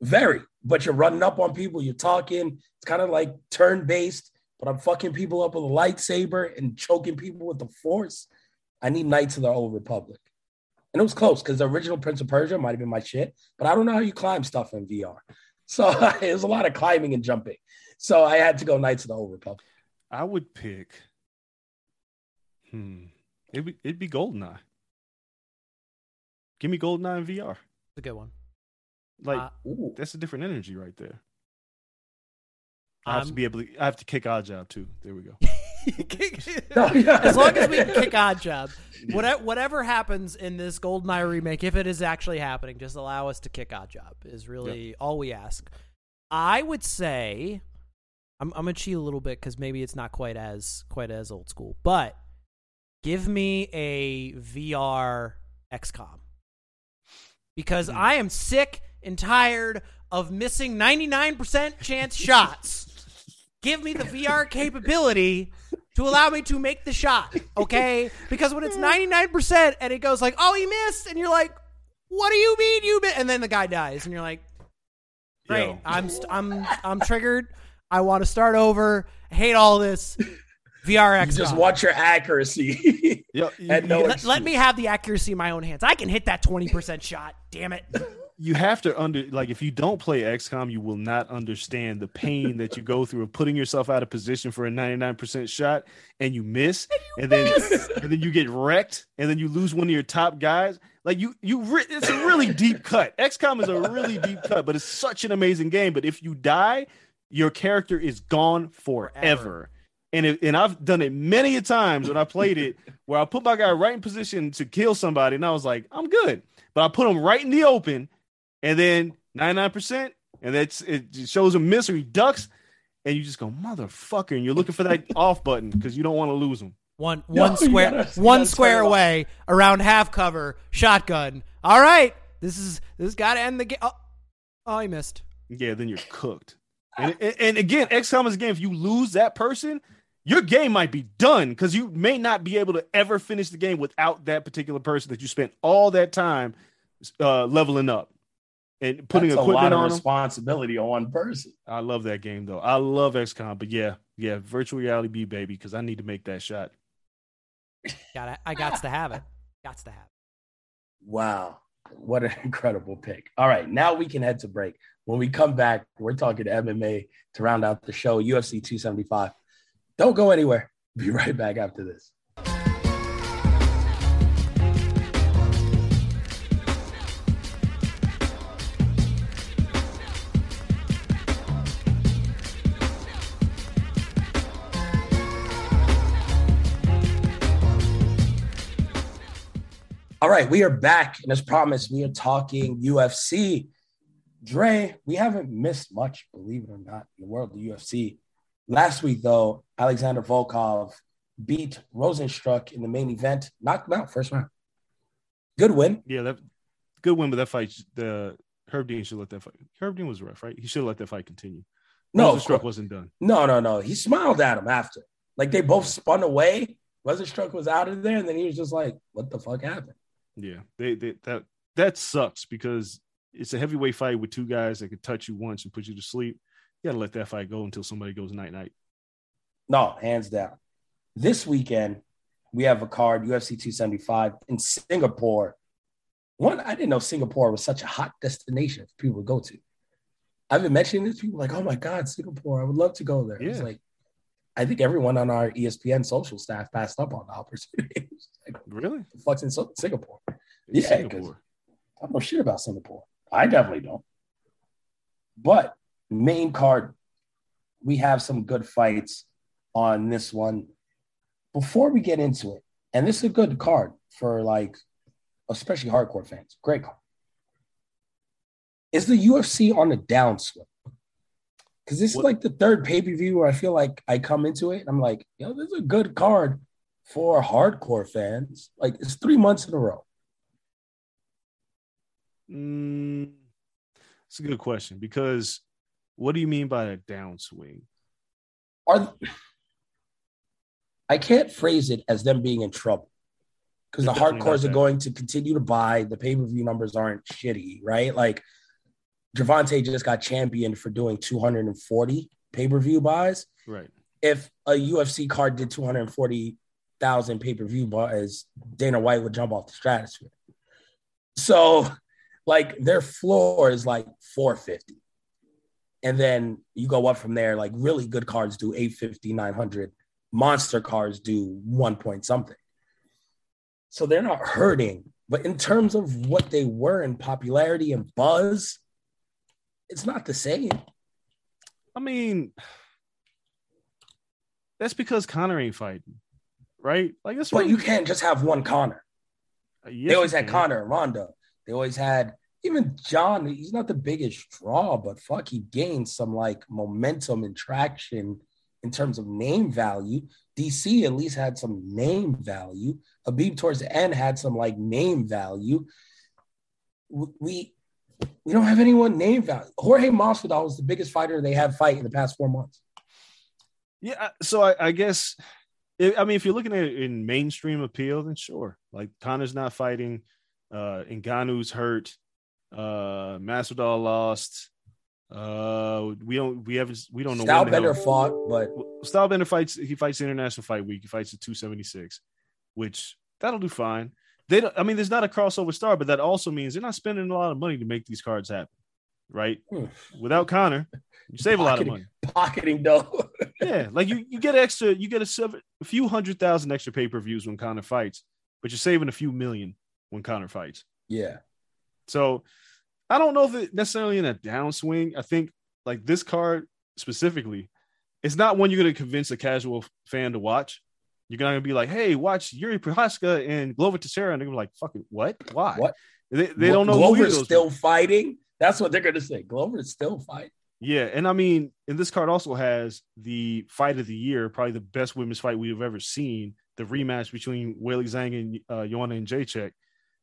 S2: Very, but you're running up on people, you're talking. It's kind of like turn based, but I'm fucking people up with a lightsaber and choking people with the force. I need Knights of the Old Republic. And it was close because the original Prince of Persia might have been my shit, but I don't know how you climb stuff in VR. (laughs) So (laughs) it was a lot of climbing and jumping. So I had to go Knights of the Old Republic.
S3: I would pick. Hmm. It'd be it'd be Goldeneye. Give me Goldeneye in VR.
S4: It's a good one.
S3: Like
S4: Uh,
S3: that's a different energy right there. I have to be able to. I have to kick Oddjob too. There we go. (laughs) (laughs)
S4: As long as we can kick Oddjob, (laughs) whatever, whatever happens in this Goldeneye remake, if it is actually happening, just allow us to kick Oddjob is really all we ask. I would say, I'm, I'm gonna cheat a little bit because maybe it's not quite as quite as old school, but give me a VR XCOM because I am sick and tired of missing 99% chance (laughs) shots. Give me the VR capability to allow me to make the shot, okay? Because when it's 99% and it goes like, "Oh, he missed." And you're like, "What do you mean you missed?" And then the guy dies and you're like, "Great.
S3: Yo.
S4: I'm st- I'm I'm triggered. I want to start over. I hate all this." VR
S2: You
S4: XCOM.
S2: just watch your accuracy.
S3: Yo, (laughs)
S2: And no
S4: let, let me have the accuracy in my own hands. I can hit that 20% shot. Damn it.
S3: You have to under like if you don't play XCOM, you will not understand the pain that you go through of putting yourself out of position for a 99% shot and you miss and, then (laughs) and then you get wrecked and then you lose one of your top guys. Like you you re- it's a really deep cut. XCOM is a really deep cut, but it's such an amazing game, but if you die, your character is gone forever.
S4: Forever.
S3: And if, and I've done it many a times when I played it, where I put my guy right in position to kill somebody, and I was like, I'm good. But I put him right in the open, and then 99%, and that's it shows a miss or he ducks, and you just go, motherfucker, and you're looking for that (laughs) off button because you don't want to lose him.
S4: One one
S2: you
S4: square
S2: gotta-
S4: one square
S2: turn off.
S4: away around half cover shotgun. All right, this is this got to end the game. Oh, oh, he missed.
S3: Yeah, then you're cooked. And, and, and again, XCOM is a game. If you lose that person, your game might be done because you may not be able to ever finish the game without that particular person that you spent all that time uh, leveling up. And putting
S2: That's a
S3: equipment
S2: lot of
S3: on them.
S2: responsibility on one person.
S3: I love that game though. I love XCOM, but yeah, yeah, virtual reality B baby because I need to make that shot.
S4: Got I got to have it. Got to have. it.
S2: Wow. What an (laughs) incredible pick. All right. Now we can head to break. When we come back, we're talking MMA to round out the show, UFC 275. Don't go anywhere. Be right back after this. All right, we are back, and as promised, we are talking UFC. Dre, we haven't missed much, believe it or not, in the world of the UFC. Last week, though, Alexander Volkov beat Rozenstruik in the main event, knocked him out first round. Good win.
S3: Yeah, that good win, but that fight, the Herb Dean should let that fight. Herb Dean was rough, right? He should have let that fight continue.
S2: No, Rozenstruik
S3: wasn't done.
S2: no, no, no. He smiled at him after. Like they both spun away. Rozenstruik was out of there, and then he was just like, "What the fuck happened?"
S3: Yeah, they, they that that sucks because it's a heavyweight fight with two guys that could touch you once and put you to sleep. You gotta let that fight go until somebody goes night night.
S2: No, hands down. This weekend, we have a card, UFC 275 in Singapore. One, I didn't know Singapore was such a hot destination for people to go to. I've been mentioning this, people like, oh my God, Singapore, I would love to go there. It's like, I think everyone on our ESPN social staff passed up on the opportunity. (laughs) Like,
S3: Really?
S2: the fuck's in Singapore? Yeah,
S3: Singapore.
S2: I don't know shit about Singapore. I definitely don't. But main card, we have some good fights on this one. Before we get into it, and this is a good card for like, especially hardcore fans. Great card. Is the UFC on a downswing? Because this
S3: What-
S2: is like the third pay per view where I feel like I come into it and I'm like, yo, this is a good card for hardcore fans. Like it's three months in a row.
S3: Mm, it's a good question because what do you mean by a downswing?
S2: are I can't phrase it as them being in trouble because the
S3: They're definitely not
S2: hardcores are going to continue to buy. The pay per view numbers aren't shitty, right? Like Gervonta just got championed for doing 240 pay per view buys.
S3: Right.
S2: If a UFC card did 240,000 pay per view buys, Dana White would jump off the stratosphere. So, like, their floor is like 450 and then you go up from there like really good cards do 850 900 monster cards do one point something. So they're not hurting. But in terms of what they were in popularity and buzz it's not the same.
S3: I mean, that's because Conor ain't fighting, right? Like that's
S2: but
S3: what
S2: you can't just have one conor.
S3: Uh, yes,
S2: they always had conor and ronda they always had even jon he's not the biggest draw but fuck he gained some like momentum and traction in terms of name value. Dc at least had some name value. Khabib towards the end had some like name value. We we don't have anyone name value jorge masvidal was the biggest fighter they had fight in the past four months.
S3: Yeah, uh, so I, I guess I I mean, if you're looking at it in mainstream appeal, then sure. Like Conor's not fighting, uh Ngannou's hurt, uh Masvidal lost. Uh we don't we haven't we don't know
S2: Stylebender fought but
S3: Stylebender fights he fights the International Fight Week. He fights at 276, which that'll do fine. They don't I mean there's not a crossover star, but that also means they're not spending a lot of money to make these cards happen. Right?
S2: Hmm.
S3: Without Conor, you save a lot of money.
S2: pocketing dough (laughs)
S3: Yeah, like you, you get extra, you get a, seven, a few hundred thousand extra pay per views when Conor fights, but you're saving a few million when Conor fights.
S2: yeah
S3: So I don't know if it necessarily in a downswing. I think like this card specifically, it's not one you're going to convince a casual fan to watch. You're going to be like, hey, watch Yuri Prochazka and Glover Teixeira. And they're like, fucking what? Why?
S2: What?
S3: They, they don't know
S2: Glover's still fighting. That's what they're gonna say. Glover's still fighting.
S3: Yeah, and I mean, and this card also has the fight of the year, probably the best women's fight we've ever seen, the rematch between Weili Zhang and uh, Joanna Jedrzejczyk.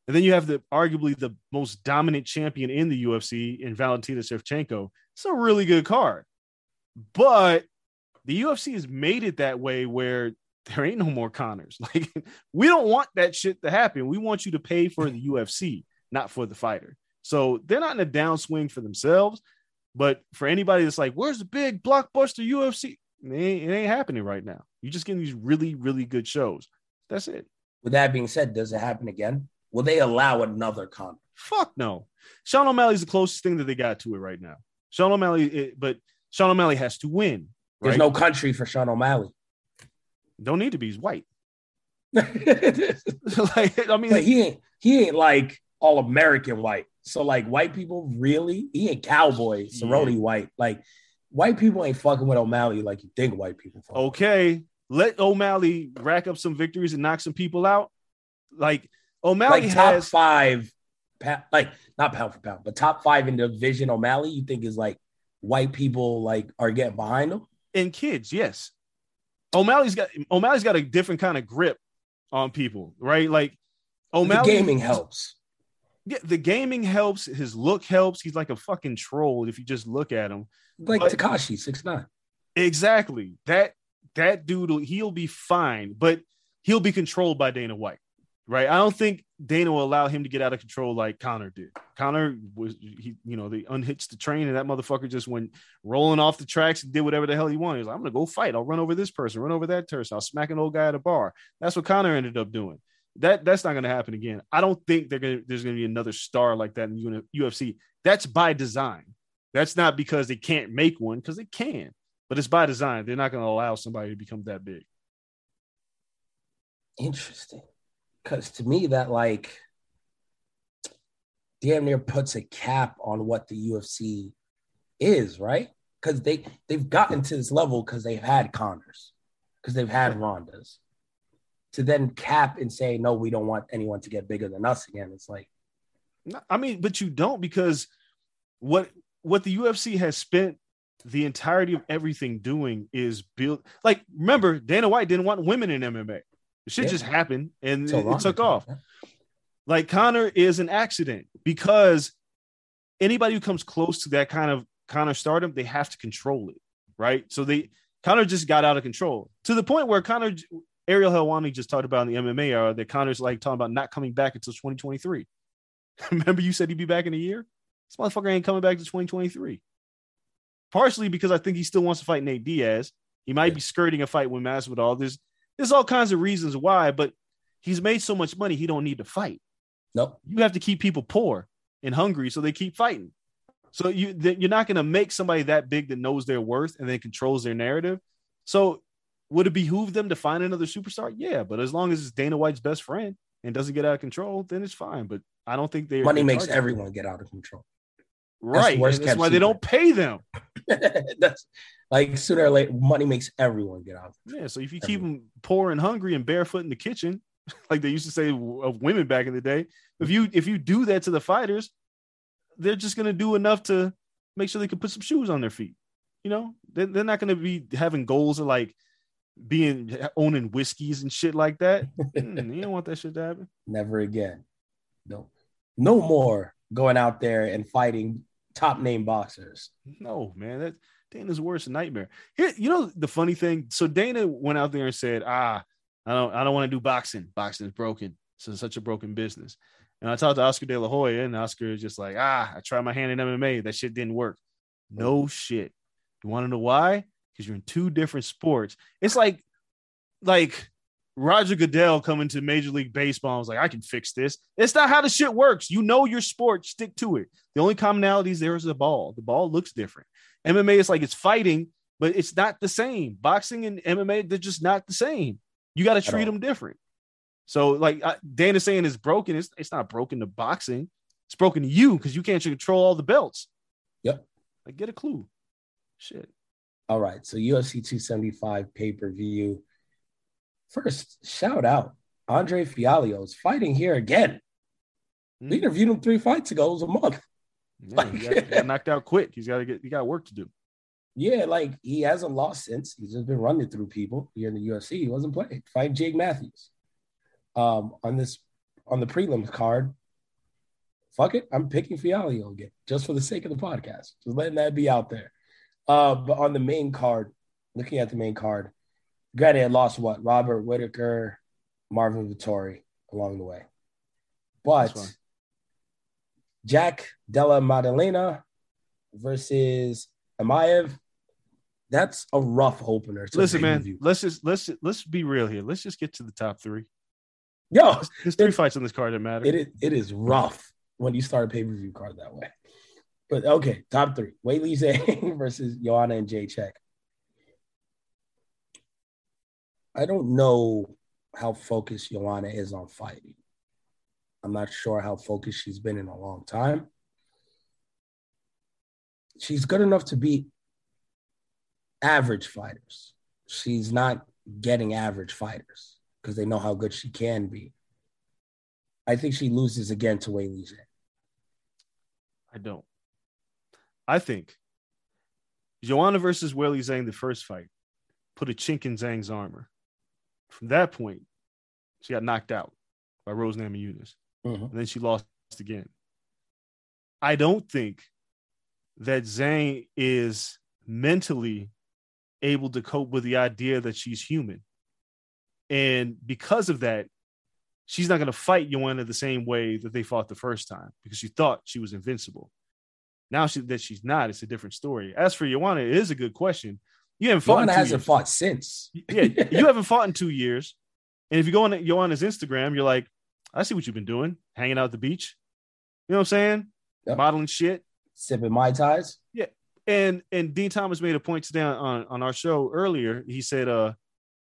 S3: And then you have the arguably the most dominant champion in the UFC in Valentina Shevchenko. It's a really good card. But the UFC has made it that way where there ain't no more Conors. (laughs) Like we don't want that shit to happen. We want you to pay for the UFC, not for the fighter. So they're not in a downswing for themselves. But for anybody that's like, where's the big blockbuster UFC? It ain't, it ain't happening right now. You're just getting these really, really good shows. That's it.
S2: With that being said, does it happen again? Will they allow another Conor?
S3: Fuck no. Sean O'Malley's the closest thing that they got to it right now. Sean O'Malley, it, but Sean O'Malley has to win.
S2: There's no country for Sean O'Malley.
S3: Don't need to be. He's white. (laughs) (laughs) like, I mean,
S2: he ain't he ain't like all American white. So like white people really he ain't cowboy Cerrone
S3: Yeah.
S2: white. Like white people ain't fucking with O'Malley like you think white people.
S3: okay, let O'Malley rack up some victories and knock some people out. Like O'Malley
S2: like top
S3: has,
S2: five, like not pound for pound, but top five in the division. O'Malley, you think is like white people like are getting behind him?
S3: and kids, yes. O'Malley's got O'Malley's got a different kind of grip on people, right? Like O'Malley The
S2: gaming helps.
S3: Yeah, the gaming helps. His look helps. He's like a fucking troll if you just look at him.
S2: Like Tekashi six nine.
S3: Exactly. That that dude, he'll be fine, but he'll be controlled by Dana White, right? I don't think Dana will allow him to get out of control like Conor did. Conor was he, you know, they unhitched the train and that motherfucker just went rolling off the tracks and did whatever the hell he wanted. He was like, I'm gonna go fight. I'll run over this person, run over that person. I'll smack an old guy at a bar. That's what Conor ended up doing. That that's not gonna happen again. I don't think they're gonna there's gonna be another star like that in UFC. That's by design. That's not because they can't make one, because they can but it's by design. They're not to allow somebody to become that big.
S2: Interesting. Because to me, that like damn near puts a cap on what the UFC is, right? Because they they've gotten to this level because they've had Conors, because they've had Rondas. To then cap and say no, we don't want anyone to get bigger than us again. It's like
S3: I mean, but you don't because what what the UFC has spent the entirety of everything doing is build. Like, remember, Dana White didn't want women in MMA. The shit
S2: Yeah.
S3: just happened and
S2: so
S3: it, took off.
S2: yeah.
S3: Like Conor is an accident because anybody who comes close to that kind of Conor stardom, they have to control it, right? So they Conor just got out of control to the point where Conor Ariel Helwani just talked about in the MMA Hour that Conor's like talking about not coming back until 2023. (laughs) Remember, you said he'd be back in a year. This motherfucker ain't coming back to 2023. Partially because I think he still wants to fight Nate Diaz. He might be skirting a fight with Masvidal. There's there's all kinds of reasons why, but he's made so much money he don't need to fight.
S2: Nope.
S3: You have to keep people poor and hungry so they keep fighting. So you you're not going to make somebody that big that knows their worth and then controls their narrative. So would it behoove them to find another superstar? Yeah, but as long as it's Dana White's best friend and doesn't get out of control, then it's fine. But I don't think they
S2: money makes everyone get out of control.
S3: Right.
S2: worst
S3: and that's
S2: kept
S3: why they don't pay them. (laughs)
S2: That's like sooner or later, money makes everyone get out.
S3: Yeah. So if you keep them poor and hungry and barefoot in the kitchen, (laughs) like they used to say of women back in the day, if you if you do that to the fighters, they're just gonna do enough to make sure they can put some shoes on their feet. You know, they're, they're not gonna be having goals of like being owning whiskeys and shit like that. (laughs) Mm, you don't want that shit to happen.
S2: Never again. No, no more going out there and fighting top name boxers.
S3: No, man, that Dana's worst nightmare. Here, you know the funny thing. So Dana went out there and said, "Ah, I don't, I don't want to do boxing. Boxing is broken. It's such a broken business." And I talked to Oscar De La Hoya, and Oscar is just like, "Ah, I tried my hand in MMA. That shit didn't work. No shit. You want to know why? Because you're in two different sports. It's like, like." Roger Goodell coming to Major League Baseball and was like, I can fix this. It's not how the shit works. You know your sport, stick to it. The only commonality is there is the ball. The ball looks different. MMA is like it's fighting, but it's not the same. Boxing and MMA, they're just not the same. You got to treat them different. So, like uh, Dan is saying, it's broken. It's, it's not broken to boxing. It's broken to you because you can't control all the belts.
S2: Yep.
S3: Like, get a clue. Shit.
S2: All right. So UFC 275 pay per view. First, shout out Andre Fialho's fighting here again. We
S3: Mhm.
S2: interviewed him three fights ago. It was a month.
S3: Yeah, (laughs) he, got, he got knocked out quick. He's got to get. He got work to do.
S2: Yeah, like he hasn't lost since. He's just been running through people here in the UFC. He wasn't playing. Fight Jake Matthews. Um, on this on the prelims card. Fuck it. I'm picking Fialho again, just for the sake of the podcast. Just letting that be out there. Uh, but on the main card, looking at the main card, granted, had lost what? Robert Whitaker, Marvin Vettori along the way. But. Jack Della Maddalena versus Emeev. That's a rough opener. to
S3: Listen, man, let's just let's let's be real here. Let's just get to the top three.
S2: Yo,
S3: There's three fights on this card that matter.
S2: it is, it is rough when you start a pay per view card that way. But okay, top three: Weili Zhang (laughs) versus Joanna Jedrzejczyk. I don't know how focused Joanna is on fighting. I'm not sure how focused she's been in a long time. She's good enough to beat average fighters. She's not getting average fighters because they know how good she can be. I think she loses again to Weili.
S3: I don't. I think Joanna versus Weili Zhang, the first fight, put a chink in Zhang's armor. From that point, she got knocked out by Rose Namajunas.
S2: Mhm.
S3: and then she lost again. I don't think that Zhang is mentally able to cope with the idea that she's human. And because of that, she's not going to fight Joanna the same way that they fought the first time because she thought she was invincible. Now she, that she's not, it's a different story. As for Joanna, it is a good question. You haven't fought in
S2: Joanna hasn't
S3: years.
S2: fought since.
S3: Yeah, you (laughs) haven't fought in two years. And if you go on Joanna's Instagram, you're like, I see what you've been doing, hanging out at the beach. You know what I'm saying?
S2: Yep.
S3: Modeling shit.
S2: Sipping Mai Tais.
S3: Yeah, and and Din Thomas made a point today on, on our show earlier. He said, uh,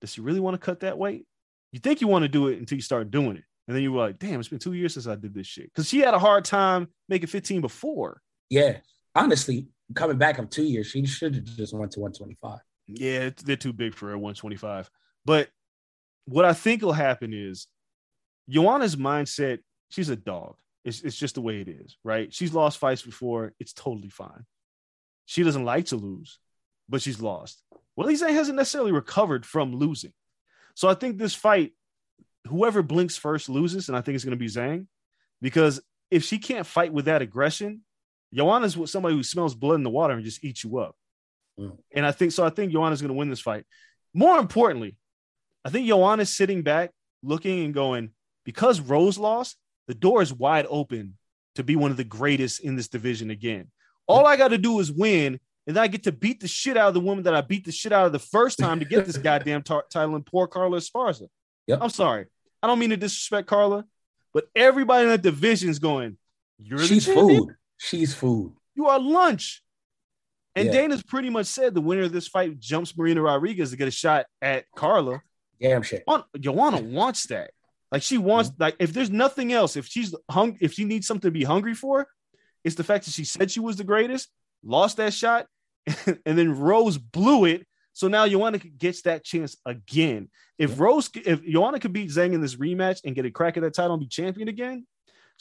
S3: does she really want to cut that weight? You think you want to do it until you start doing it. And then you were like, damn, it's been two years since I did this shit. Because she had a hard time making 15 before.
S2: Yeah. Honestly, coming back of two years, she should have just went to 125.
S3: Yeah, they're too big for her 125. But what I think will happen is Joanna's mindset, she's a dog. It's, it's just the way it is, right? She's lost fights before. It's totally fine. She doesn't like to lose, but she's lost. Well, Zhang hasn't necessarily recovered from losing. So I think this fight, whoever blinks first loses, and I think it's going to be Zhang, because if she can't fight with that aggression, Joanna's with somebody who smells blood in the water and just eats you up.
S2: Mm.
S3: And I think so. I think Joanna's going to win this fight. More importantly, I think Joanna's sitting back, looking and going, because Rose lost, the door is wide open to be one of the greatest in this division again. All I got to do is win, and then I get to beat the shit out of the woman that I beat the shit out of the first time to get this (laughs) goddamn tar- title and poor Carla Esparza.
S2: Yep.
S3: I'm sorry. I don't mean to disrespect Carla, but everybody in that division is going, You're the
S2: She's food. She's food.
S3: You are lunch. And
S2: Yeah.
S3: Dana's pretty much said the winner of this fight jumps Marina Rodriguez to get a shot at Carla.
S2: Damn shit.
S3: Joanna wants that. Like she wants,
S2: Mm-hmm.
S3: like if there's nothing else, if she's hung, if she needs something to be hungry for, it's the fact that she said she was the greatest, lost that shot, (laughs) and then Rose blew it. So now Joanna gets that chance again. If Rose, if Joanna could beat Zhang in this rematch and get a crack at that title and be champion again,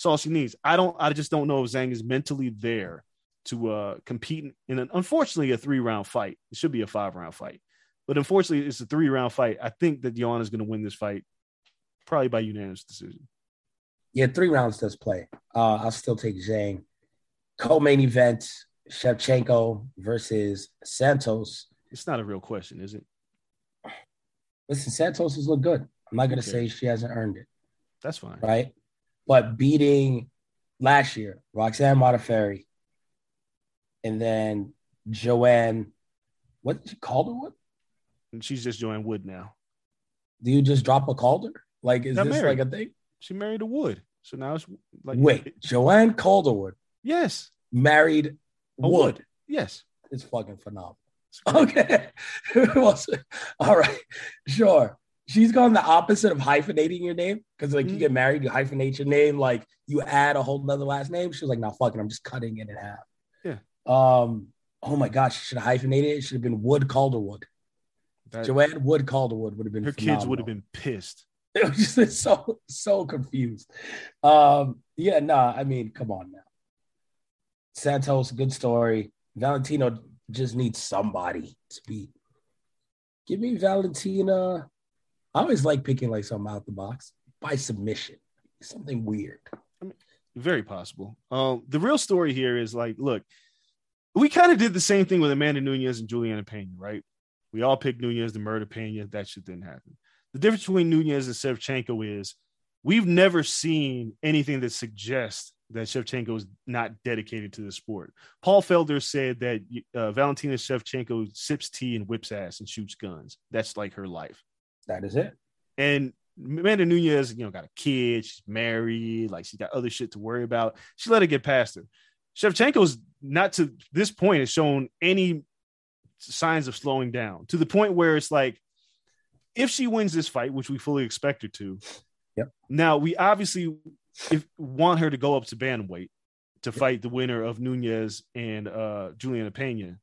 S3: that's all she needs. I don't, I just don't know if Zhang is mentally there to uh compete in an unfortunately a three round fight. It should be a five round fight, but unfortunately it's a three round fight. I think that Joanna's going to win this fight probably by unanimous decision.
S2: Yeah, three rounds does play. Uh, I'll still take Zhang. Co-main event: Shevchenko versus Santos.
S3: It's not a real question, is it?
S2: Listen, Santos has looked good. I'm not gonna
S3: Okay.
S2: say she hasn't earned it,
S3: That's fine.
S2: right? But beating last year, Roxanne Modafferi, and then Joanne, what did you? What?
S3: And she's just Joanne Wood now.
S2: Do you just drop a Calder? Like, is
S3: Got
S2: this
S3: married.
S2: like a thing?
S3: She married a Wood, so now it's like
S2: Wait, Joanne Calderwood
S3: Yes,
S2: married Wood.
S3: Wood. yes.
S2: It's fucking phenomenal.
S3: It's.
S2: Okay. (laughs) All right. Sure. She's gone the opposite of hyphenating your name because, like, you
S3: Mhm.
S2: get married, you hyphenate your name, like, you add a whole nother last name. She was like, "No, fucking, I'm just cutting it in half."
S3: Yeah.
S2: Um. Oh my gosh, she should have hyphenated it. It should have been Wood Calderwood.
S3: That-
S2: Joanne Wood Calderwood would have been.
S3: her kids would have been pissed. (laughs)
S2: It was just so so confused. Um. Yeah. Nah. I mean, come on now. Santos, good story. Valentino just needs somebody to beat. Give me Valentina. I always like picking like something out the box by submission, something weird.
S3: Very possible. Um, the real story here is like, look, we kind of did the same thing with Amanda Nunes and Juliana Pena, right? We all picked Nunes to murder Pena. That shit didn't happen. The difference between Nunes and Shevchenko is we've never seen anything that suggests that Shevchenko is not dedicated to the sport. Paul Felder said that uh, Valentina Shevchenko sips tea and whips ass and shoots guns. That's like her life.
S2: That is it.
S3: And Amanda Nunes, you know, got a kid, she's married, like she's got other shit to worry about. She let it get past her. Shevchenko's not to this point has shown any signs of slowing down to the point where it's like if she wins this fight, which we fully expect her to,
S2: yep.
S3: Now we obviously if, want her to go up to bantamweight to fight the winner of Nunes and uh, Juliana Pena.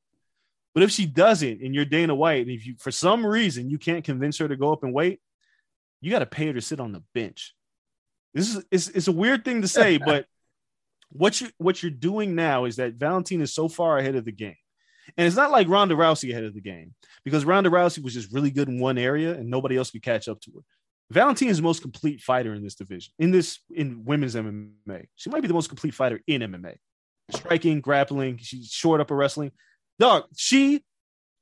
S3: But if she doesn't, and you're Dana White, and if you for some reason you can't convince her to go up and wait, you got to pay her to sit on the bench. This is it's, it's a weird thing to say, (laughs) but what you what you're doing now is that Valentina is so far ahead of the game. And it's not like Ronda Rousey ahead of the game because Ronda Rousey was just really good in one area and nobody else could catch up to her. Valentina is the most complete fighter in this division, in this in women's MMA. She might be the most complete fighter in MMA. Striking, grappling, she's short upper wrestling. Dog, she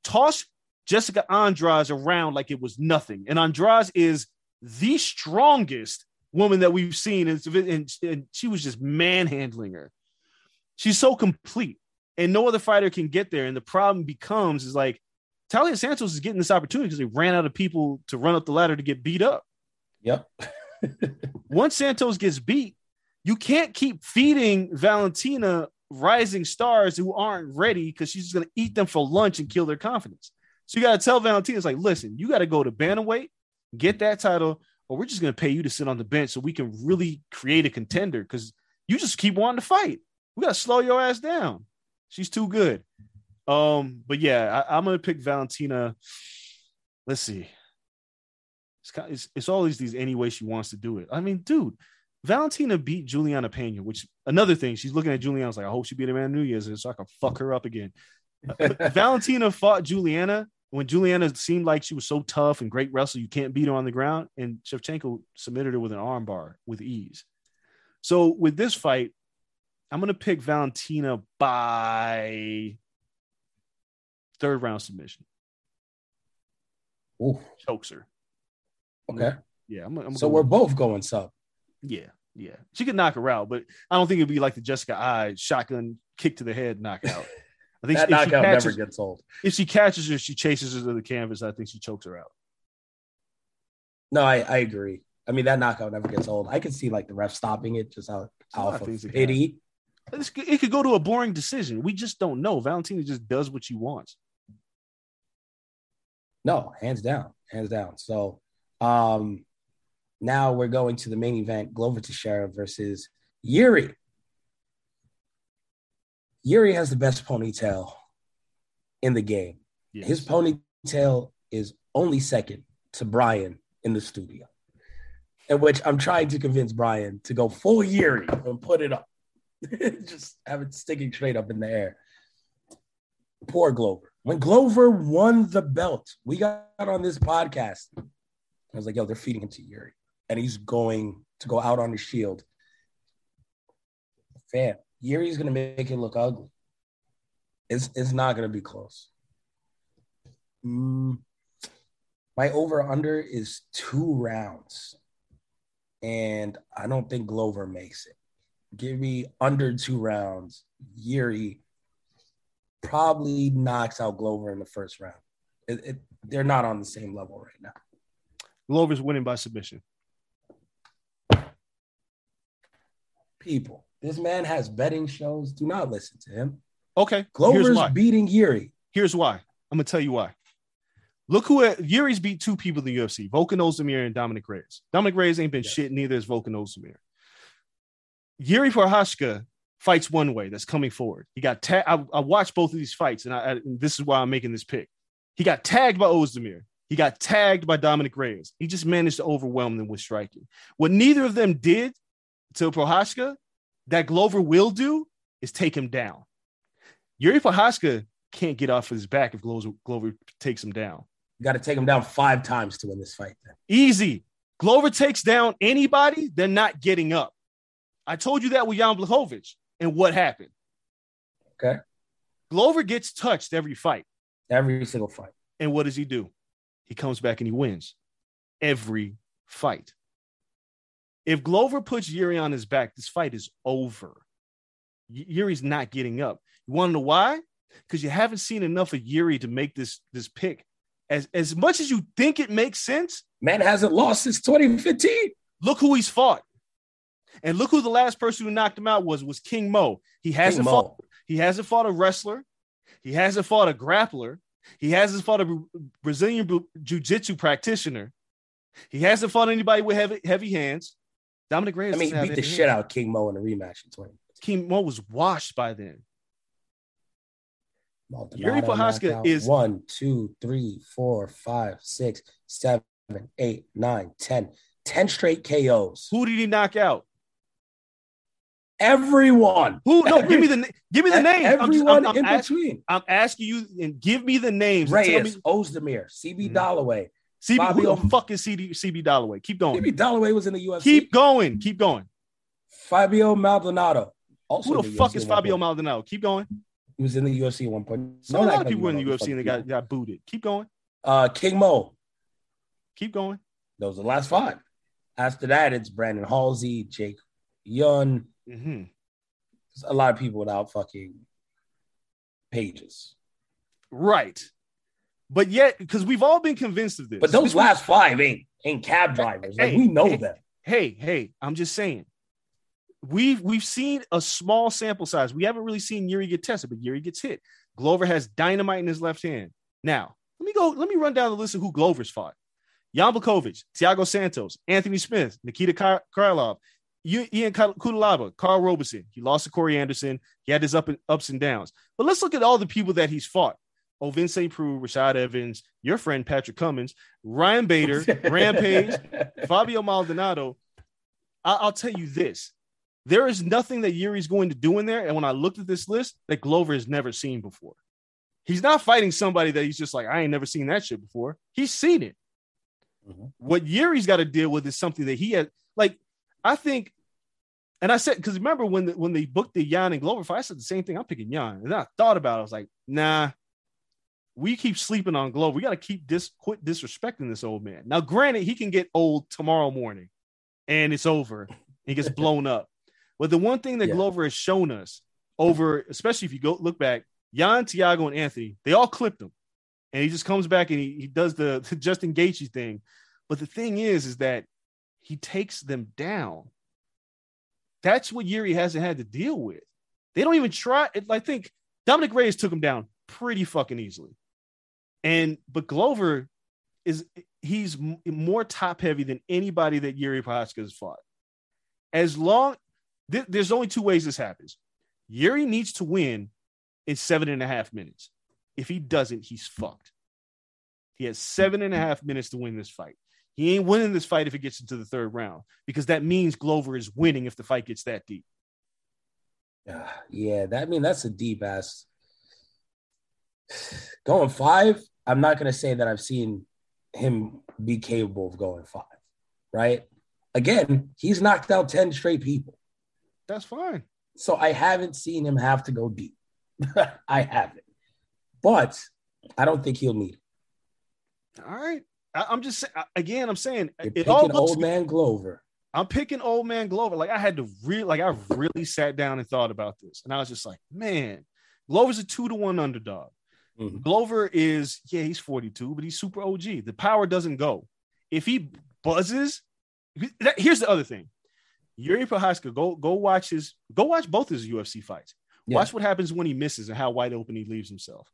S3: tossed Jessica Andrade around like it was nothing. And Andrade is the strongest woman that we've seen, and, and, and she was just manhandling her. She's so complete and no other fighter can get there. And the problem becomes is like Taila Santos is getting this opportunity because they ran out of people to run up the ladder to get beat up.
S2: Yep. (laughs)
S3: Once Santos gets beat, you can't keep feeding Valentina rising stars who aren't ready because she's just going to eat them for lunch and kill their confidence. So you got to tell Valentina, it's like, listen, you got to go to bantamweight, get that title, or we're just going to pay you to sit on the bench so we can really create a contender because you just keep wanting to fight. We got to slow your ass down. She's too good. Um, but yeah, I, am gonna pick Valentina. Let's see. It's, it's, it's these these any way she wants to do it. I mean, dude, Valentina beat Juliana Pena, which another thing she's looking at Juliana's like, I hope she beat Amanda Nunes so I can fuck her up again. Uh, (laughs) Valentina fought Juliana when Juliana seemed like she was so tough and great wrestler, you can't beat her on the ground. And Shevchenko submitted her with an armbar with ease. So with this fight, I'm going to pick Valentina by third round submission.
S2: Ooh.
S3: Chokes her.
S2: Okay.
S3: Yeah. I'm, I'm
S2: so we're both going sub.
S3: Yeah. Yeah. She could knock her out, but I don't think it'd be like the Jessica Eye shotgun kick to the head knockout. (laughs)
S2: I think that knockout catches, never gets old.
S3: If she catches her, she chases her to the canvas. I think she chokes her out.
S2: No, I, I agree. I mean, that knockout never gets old. I can see like the ref stopping it just out, out of pity.
S3: It could go to a boring decision. We just don't know. Valentina just does what she wants.
S2: No, hands down, hands down. So um now we're going to the main event: Glover Teixeira versus Yuri. Yuri has the best ponytail in the game. Yes. His ponytail is only second to Brian in the studio, in which I'm trying to convince Brian to go full Yuri and put it up. (laughs) just have it sticking straight up in the air. Poor Glover. When Glover won the belt, we got on this podcast. I was like, yo, they're feeding him to Yuri. And he's going to go out on the shield. Fam, Yuri's gonna make it look ugly. It's it's not gonna be close. Mm, my over under is two rounds, and I don't think Glover makes it give me under two rounds. Yuri probably knocks out Glover in the first round. It, it, they're not on the same level right now.
S3: Glover's winning by submission.
S2: People, this man has betting shows. Do not listen to him.
S3: Okay.
S2: Glover's beating Yuri.
S3: Here's why. I'm gonna tell you why. Look who uh, Yuri's beat two people in the UFC: Volkan Ozdemir and Dominic Reyes. Dominic Reyes ain't been yes. shit. Neither is Volkan Ozdemir. Yuri Prochazka fights one way that's coming forward. He got tagged. I, I, watched both of these fights, and, I, I, and this is why I'm making this pick. He got tagged by Ozdemir. He got tagged by Dominic Reyes. He just managed to overwhelm them with striking. What neither of them did to Prochazka, that Glover will do, is take him down. Yuri Prochazka can't get off his back if Glover, Glover takes him down.
S2: You got to take him down five times to win this fight. Then.
S3: Easy. Glover takes down anybody, they're not getting up. I told you that with Jan Blachowicz. And what happened?
S2: Okay.
S3: Glover gets touched every fight.
S2: Every single fight.
S3: And what does he do? He comes back and he wins every fight. If Glover puts Yuri on his back, this fight is over. Yuri's not getting up. You want to know why? Because you haven't seen enough of Yuri to make this this pick. As as much as you think it makes sense,
S2: Man hasn't lost since 2015.
S3: look who he's fought. And look who the last person who knocked him out was was King Mo. He hasn't fought he hasn't fought a wrestler. He hasn't fought a grappler. He hasn't fought a Brazilian jiu-jitsu practitioner. He hasn't fought anybody with heavy heavy hands. Dominic Reyes.
S2: I mean, he beat the shit out of King Mo in a rematch in 20.
S3: King Mo was washed by then.
S2: Maldonado
S3: Yuri
S2: Prochazka
S3: is-
S2: one, two, three, four, five, six, seven, eight, nine, ten. 10 straight KOs.
S3: Who did he knock out?
S2: Everyone.
S3: Who? No,
S2: Every-
S3: give me the give me the names. I'm,
S2: Everyone
S3: I'm, I'm
S2: in
S3: ask-
S2: between.
S3: I'm asking you and give me the names. tell me-
S2: Ozdemir, CB
S3: Mhm.
S2: Dollaway.
S3: CB, who
S2: Fabio-
S3: the fuck is CD, CB Dollaway? Keep going.
S2: CB Dollaway was in the UFC.
S3: Keep going. Keep going.
S2: Fabio Maldonado. Also
S3: Who the
S2: UFC
S3: fuck is Fabio. Maldonado? Keep going.
S2: He was in the UFC at one point.
S3: So
S2: Don't
S3: a lot of people were in the UFC and they got, got booted. Keep going.
S2: Uh, King Mo.
S3: Keep going.
S2: Those are the last five. After that, it's Brandon Halsey, Jake Heun.
S3: hmm
S2: There's a lot of people without fucking pages.
S3: Right. But yet, because we've all been convinced of this.
S2: But those last five ain't ain't cab drivers. Like we know
S3: hey.
S2: them.
S3: hey, hey, I'm just saying. We've we've seen a small sample size. We haven't really seen Yuri get tested, but Yuri gets hit. Glover has dynamite in his left hand. Now, let me go. Let me run down the list of who Glover's fought: Jan Blachowicz, Thiago Santos, Anthony Smith, Nikita Kar- Krylov, Ion Cutelaba, Karl Roberson. He lost to Corey Anderson. He had his up and ups and downs. But let's look at all the people that he's fought: Ovince St. Preux, Rashad Evans, your friend Patrick Cummins, Ryan Bader, Rampage, (laughs) Fabio Maldonado, I- I'll tell you this. There is nothing that Yuri's going to do in there. And when I looked at this list, that Glover has never seen before. He's not fighting somebody that he's just like, I ain't never seen that shit before. He's seen it.
S2: Mhm.
S3: What Yuri's got to deal with is something that he had. Like, I think, and I said, because remember when the, when they booked the Jan and Glover fight, I said the same thing. I'm picking Jan. And then I thought about it. I was like, nah, we keep sleeping on Glover. We got to keep this, quit disrespecting this old man. Now, granted, he can get old tomorrow morning and it's over. He gets (laughs) blown up. But the one thing that
S2: Yeah.
S3: Glover has shown us over, especially if you go look back, Jan, Thiago, and Anthony, they all clipped him. And he just comes back and he, he does the, (laughs) the Justin Gaethje thing. But the thing is, is that he takes them down. That's what Yuri hasn't had to deal with. They don't even try. I think Dominic Reyes took him down pretty fucking easily. And but Glover is he's more top heavy than anybody that Yuri Prochazka has fought. As long th- there's only two ways this happens. Yuri needs to win in seven and a half minutes. If he doesn't, he's fucked. He has seven and a half minutes to win this fight. He ain't winning this fight if it gets into the third round because that means Glover is winning if the fight gets that deep.
S2: Yeah, yeah, that I mean that's a deep ass. Going five, I'm not gonna say that I've seen him be capable of going five, right? Again, he's knocked out 10 straight people.
S3: That's fine.
S2: So I haven't seen him have to go deep. (laughs) I haven't. But I don't think he'll need it.
S3: All right. I, am just saying again. I'm saying
S2: You're
S3: it all looks
S2: old man Glover.
S3: I'm picking old man Glover. Like I had to really, like I really sat down and thought about this, and I was just like, man, Glover's a two to one underdog.
S2: Mhm.
S3: Glover is, yeah, he's 42, but he's super OG. The power doesn't go. If he buzzes, that- here's the other thing. Yuri Prochazka, go go watch his, go watch both his UFC fights.
S2: Yeah.
S3: Watch what happens when he misses and how wide open he leaves himself.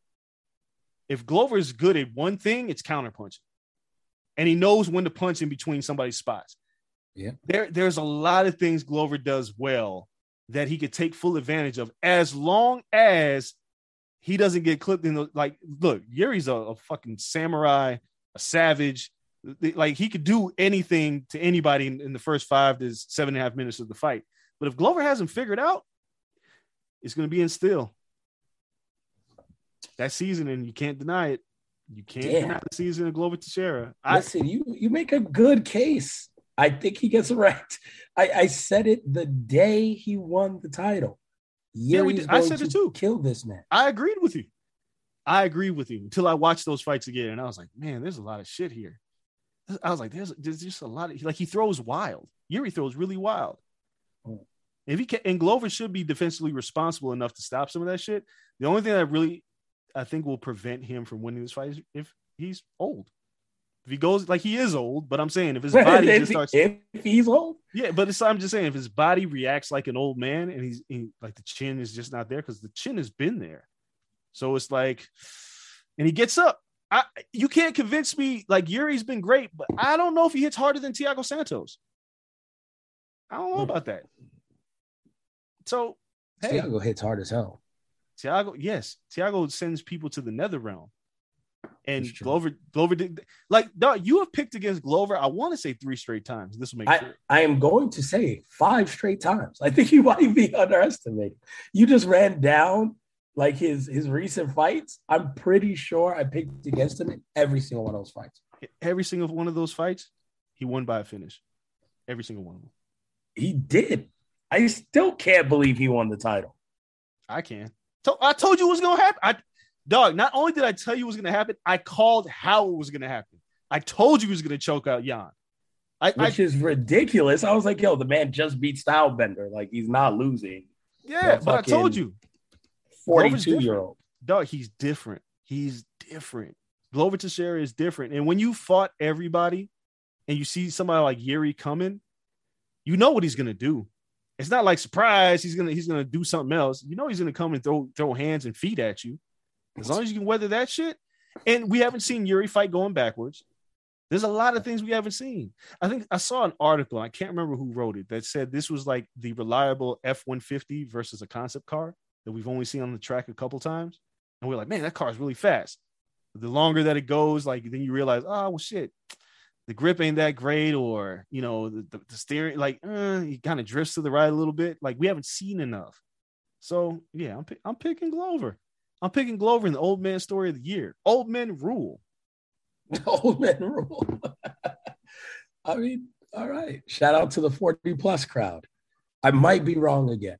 S3: If Glover is good at one thing, it's counterpunching, and he knows when to punch in between somebody's spots.
S2: Yeah.
S3: there there's a lot of things Glover does well that he could take full advantage of, as long as he doesn't get clipped in the like. Look, Yuri's a, a fucking samurai, a savage. Like he could do anything to anybody in, in the first five to seven and a half minutes of the fight. But if Glover hasn't figured out, it's going to be in still. That season, and you can't deny it. You can't
S2: Damn.
S3: deny the season of Glover Teixeira. I,
S2: said you you make a good case. I think he gets (laughs) wrecked. I, I said it the day he won the title.
S3: Yeah, we did. I said it too.
S2: Kill this man.
S3: I agreed with you. I agreed with you until I watched those fights again, and I was like, man, there's a lot of shit here. I was like, there's there's just a lot of like he throws wild. Yuri throws really wild.
S2: Mm.
S3: If he can, and Glover should be defensively responsible enough to stop some of that shit. The only thing that really I think will prevent him from winning this fight is if he's old. If he goes like he is old, but I'm saying if his (laughs) body
S2: if,
S3: just starts,
S2: if he's old,
S3: yeah, but it's, I'm just saying if his body reacts like an old man and he's he, like the chin is just not there because the chin has been there, so it's like, and he gets up. I you can't convince me like Yuri's been great, but I don't know if he hits harder than Thiago Santos. I don't know
S2: Hmm.
S3: about that. So hey,
S2: Thiago hits hard as hell.
S3: Thiago, yes, Thiago sends people to the nether realm. And Glover, Glover did like dog, you have picked against Glover. I want to say three straight times. This will make
S2: I,
S3: sure.
S2: I am going to say five straight times. I think (laughs) you might be underestimated. You just ran down like his his recent fights. I'm pretty sure I picked against him in every single one of those fights.
S3: Every single one of those fights, he won by a finish. Every single one of them.
S2: He did. I still can't believe he won the title.
S3: I can. I told you was gonna happen. I dog, not only did I tell you it was gonna happen, I called how it was gonna happen. I told you he was gonna choke out Jan. I, I
S2: Which is ridiculous. I was like, yo, the man just beat Stylebender. Like he's not losing.
S3: yeah, but I told you.
S2: 42 year old.
S3: dog, he's different. He's different. Glover Teixeira is different. And when you fought everybody and you see somebody like Yuri coming, you know what he's gonna do. It's not like surprise, he's gonna he's gonna do something else. You know he's gonna come and throw throw hands and feet at you. As long as you can weather that shit. And we haven't seen Yuri fight going backwards. There's a lot of things we haven't seen. I think I saw an article, I can't remember who wrote it, that said this was like the reliable F 150 versus a concept car that we've only seen on the track a couple times. And we're like, man, that car is really fast. The longer that it goes, like then you realize, oh well, shit, the grip ain't that great, or you know, the, the, the steering, like, uh, he kind of drifts to the right a little bit. Like we haven't seen enough. So yeah, I'm I'm picking Glover. I'm picking Glover in the old man story of the year. Old men rule. (laughs)
S2: Old man rule. (laughs) I mean, all right. Shout out to the 40 plus crowd. I might be wrong again.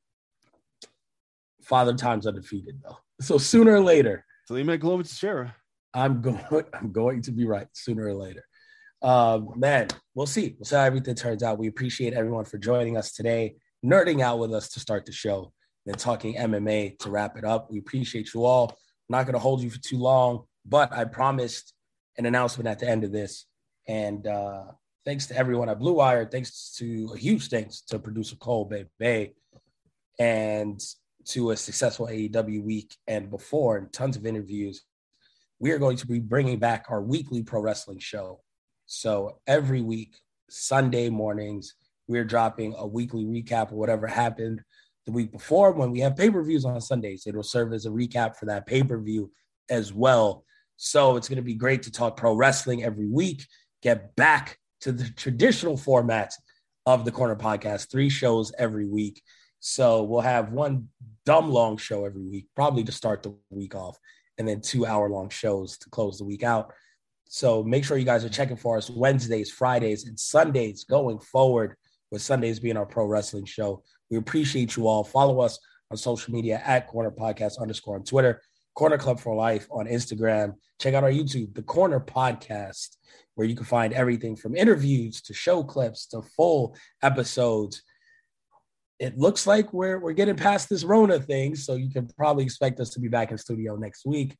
S2: Father Time's undefeated though. So sooner or later,
S3: So they met Glover to Teixeira.
S2: I'm going, (laughs) I'm going to be right sooner or later. Um, man, we'll see. We'll see how everything turns out. We appreciate everyone for joining us today, nerding out with us to start the show, then talking MMA to wrap it up. We appreciate you all. I'm not going to hold you for too long, but I promised an announcement at the end of this. And uh, thanks to everyone at Blue Wire. Thanks to a huge thanks to producer Coale Bay Bay and to a successful AEW week and before, and tons of interviews. We are going to be bringing back our weekly pro wrestling show. So every week, Sunday mornings, we're dropping a weekly recap of whatever happened the week before. When we have pay per views on Sundays, it'll serve as a recap for that pay per view as well. So it's going to be great to talk pro wrestling every week, get back to the traditional format of the Corner Podcast, three shows every week. So we'll have one dumb long show every week, probably to start the week off, and then two hour long shows to close the week out. So make sure you guys are checking for us Wednesdays, Fridays, and Sundays going forward, with Sundays being our pro wrestling show. We appreciate you all. Follow us on social media at Corner Podcast underscore on Twitter, Corner Club for Life on Instagram. Check out our YouTube, The Corner Podcast, where you can find everything from interviews to show clips to full episodes. It looks like we're we're getting past this Rona thing, so you can probably expect us to be back in studio next week.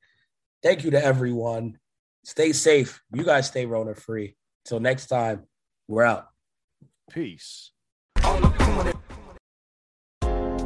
S2: Thank you to everyone. Stay safe. You guys stay Rona free. Till next time, we're out.
S3: Peace.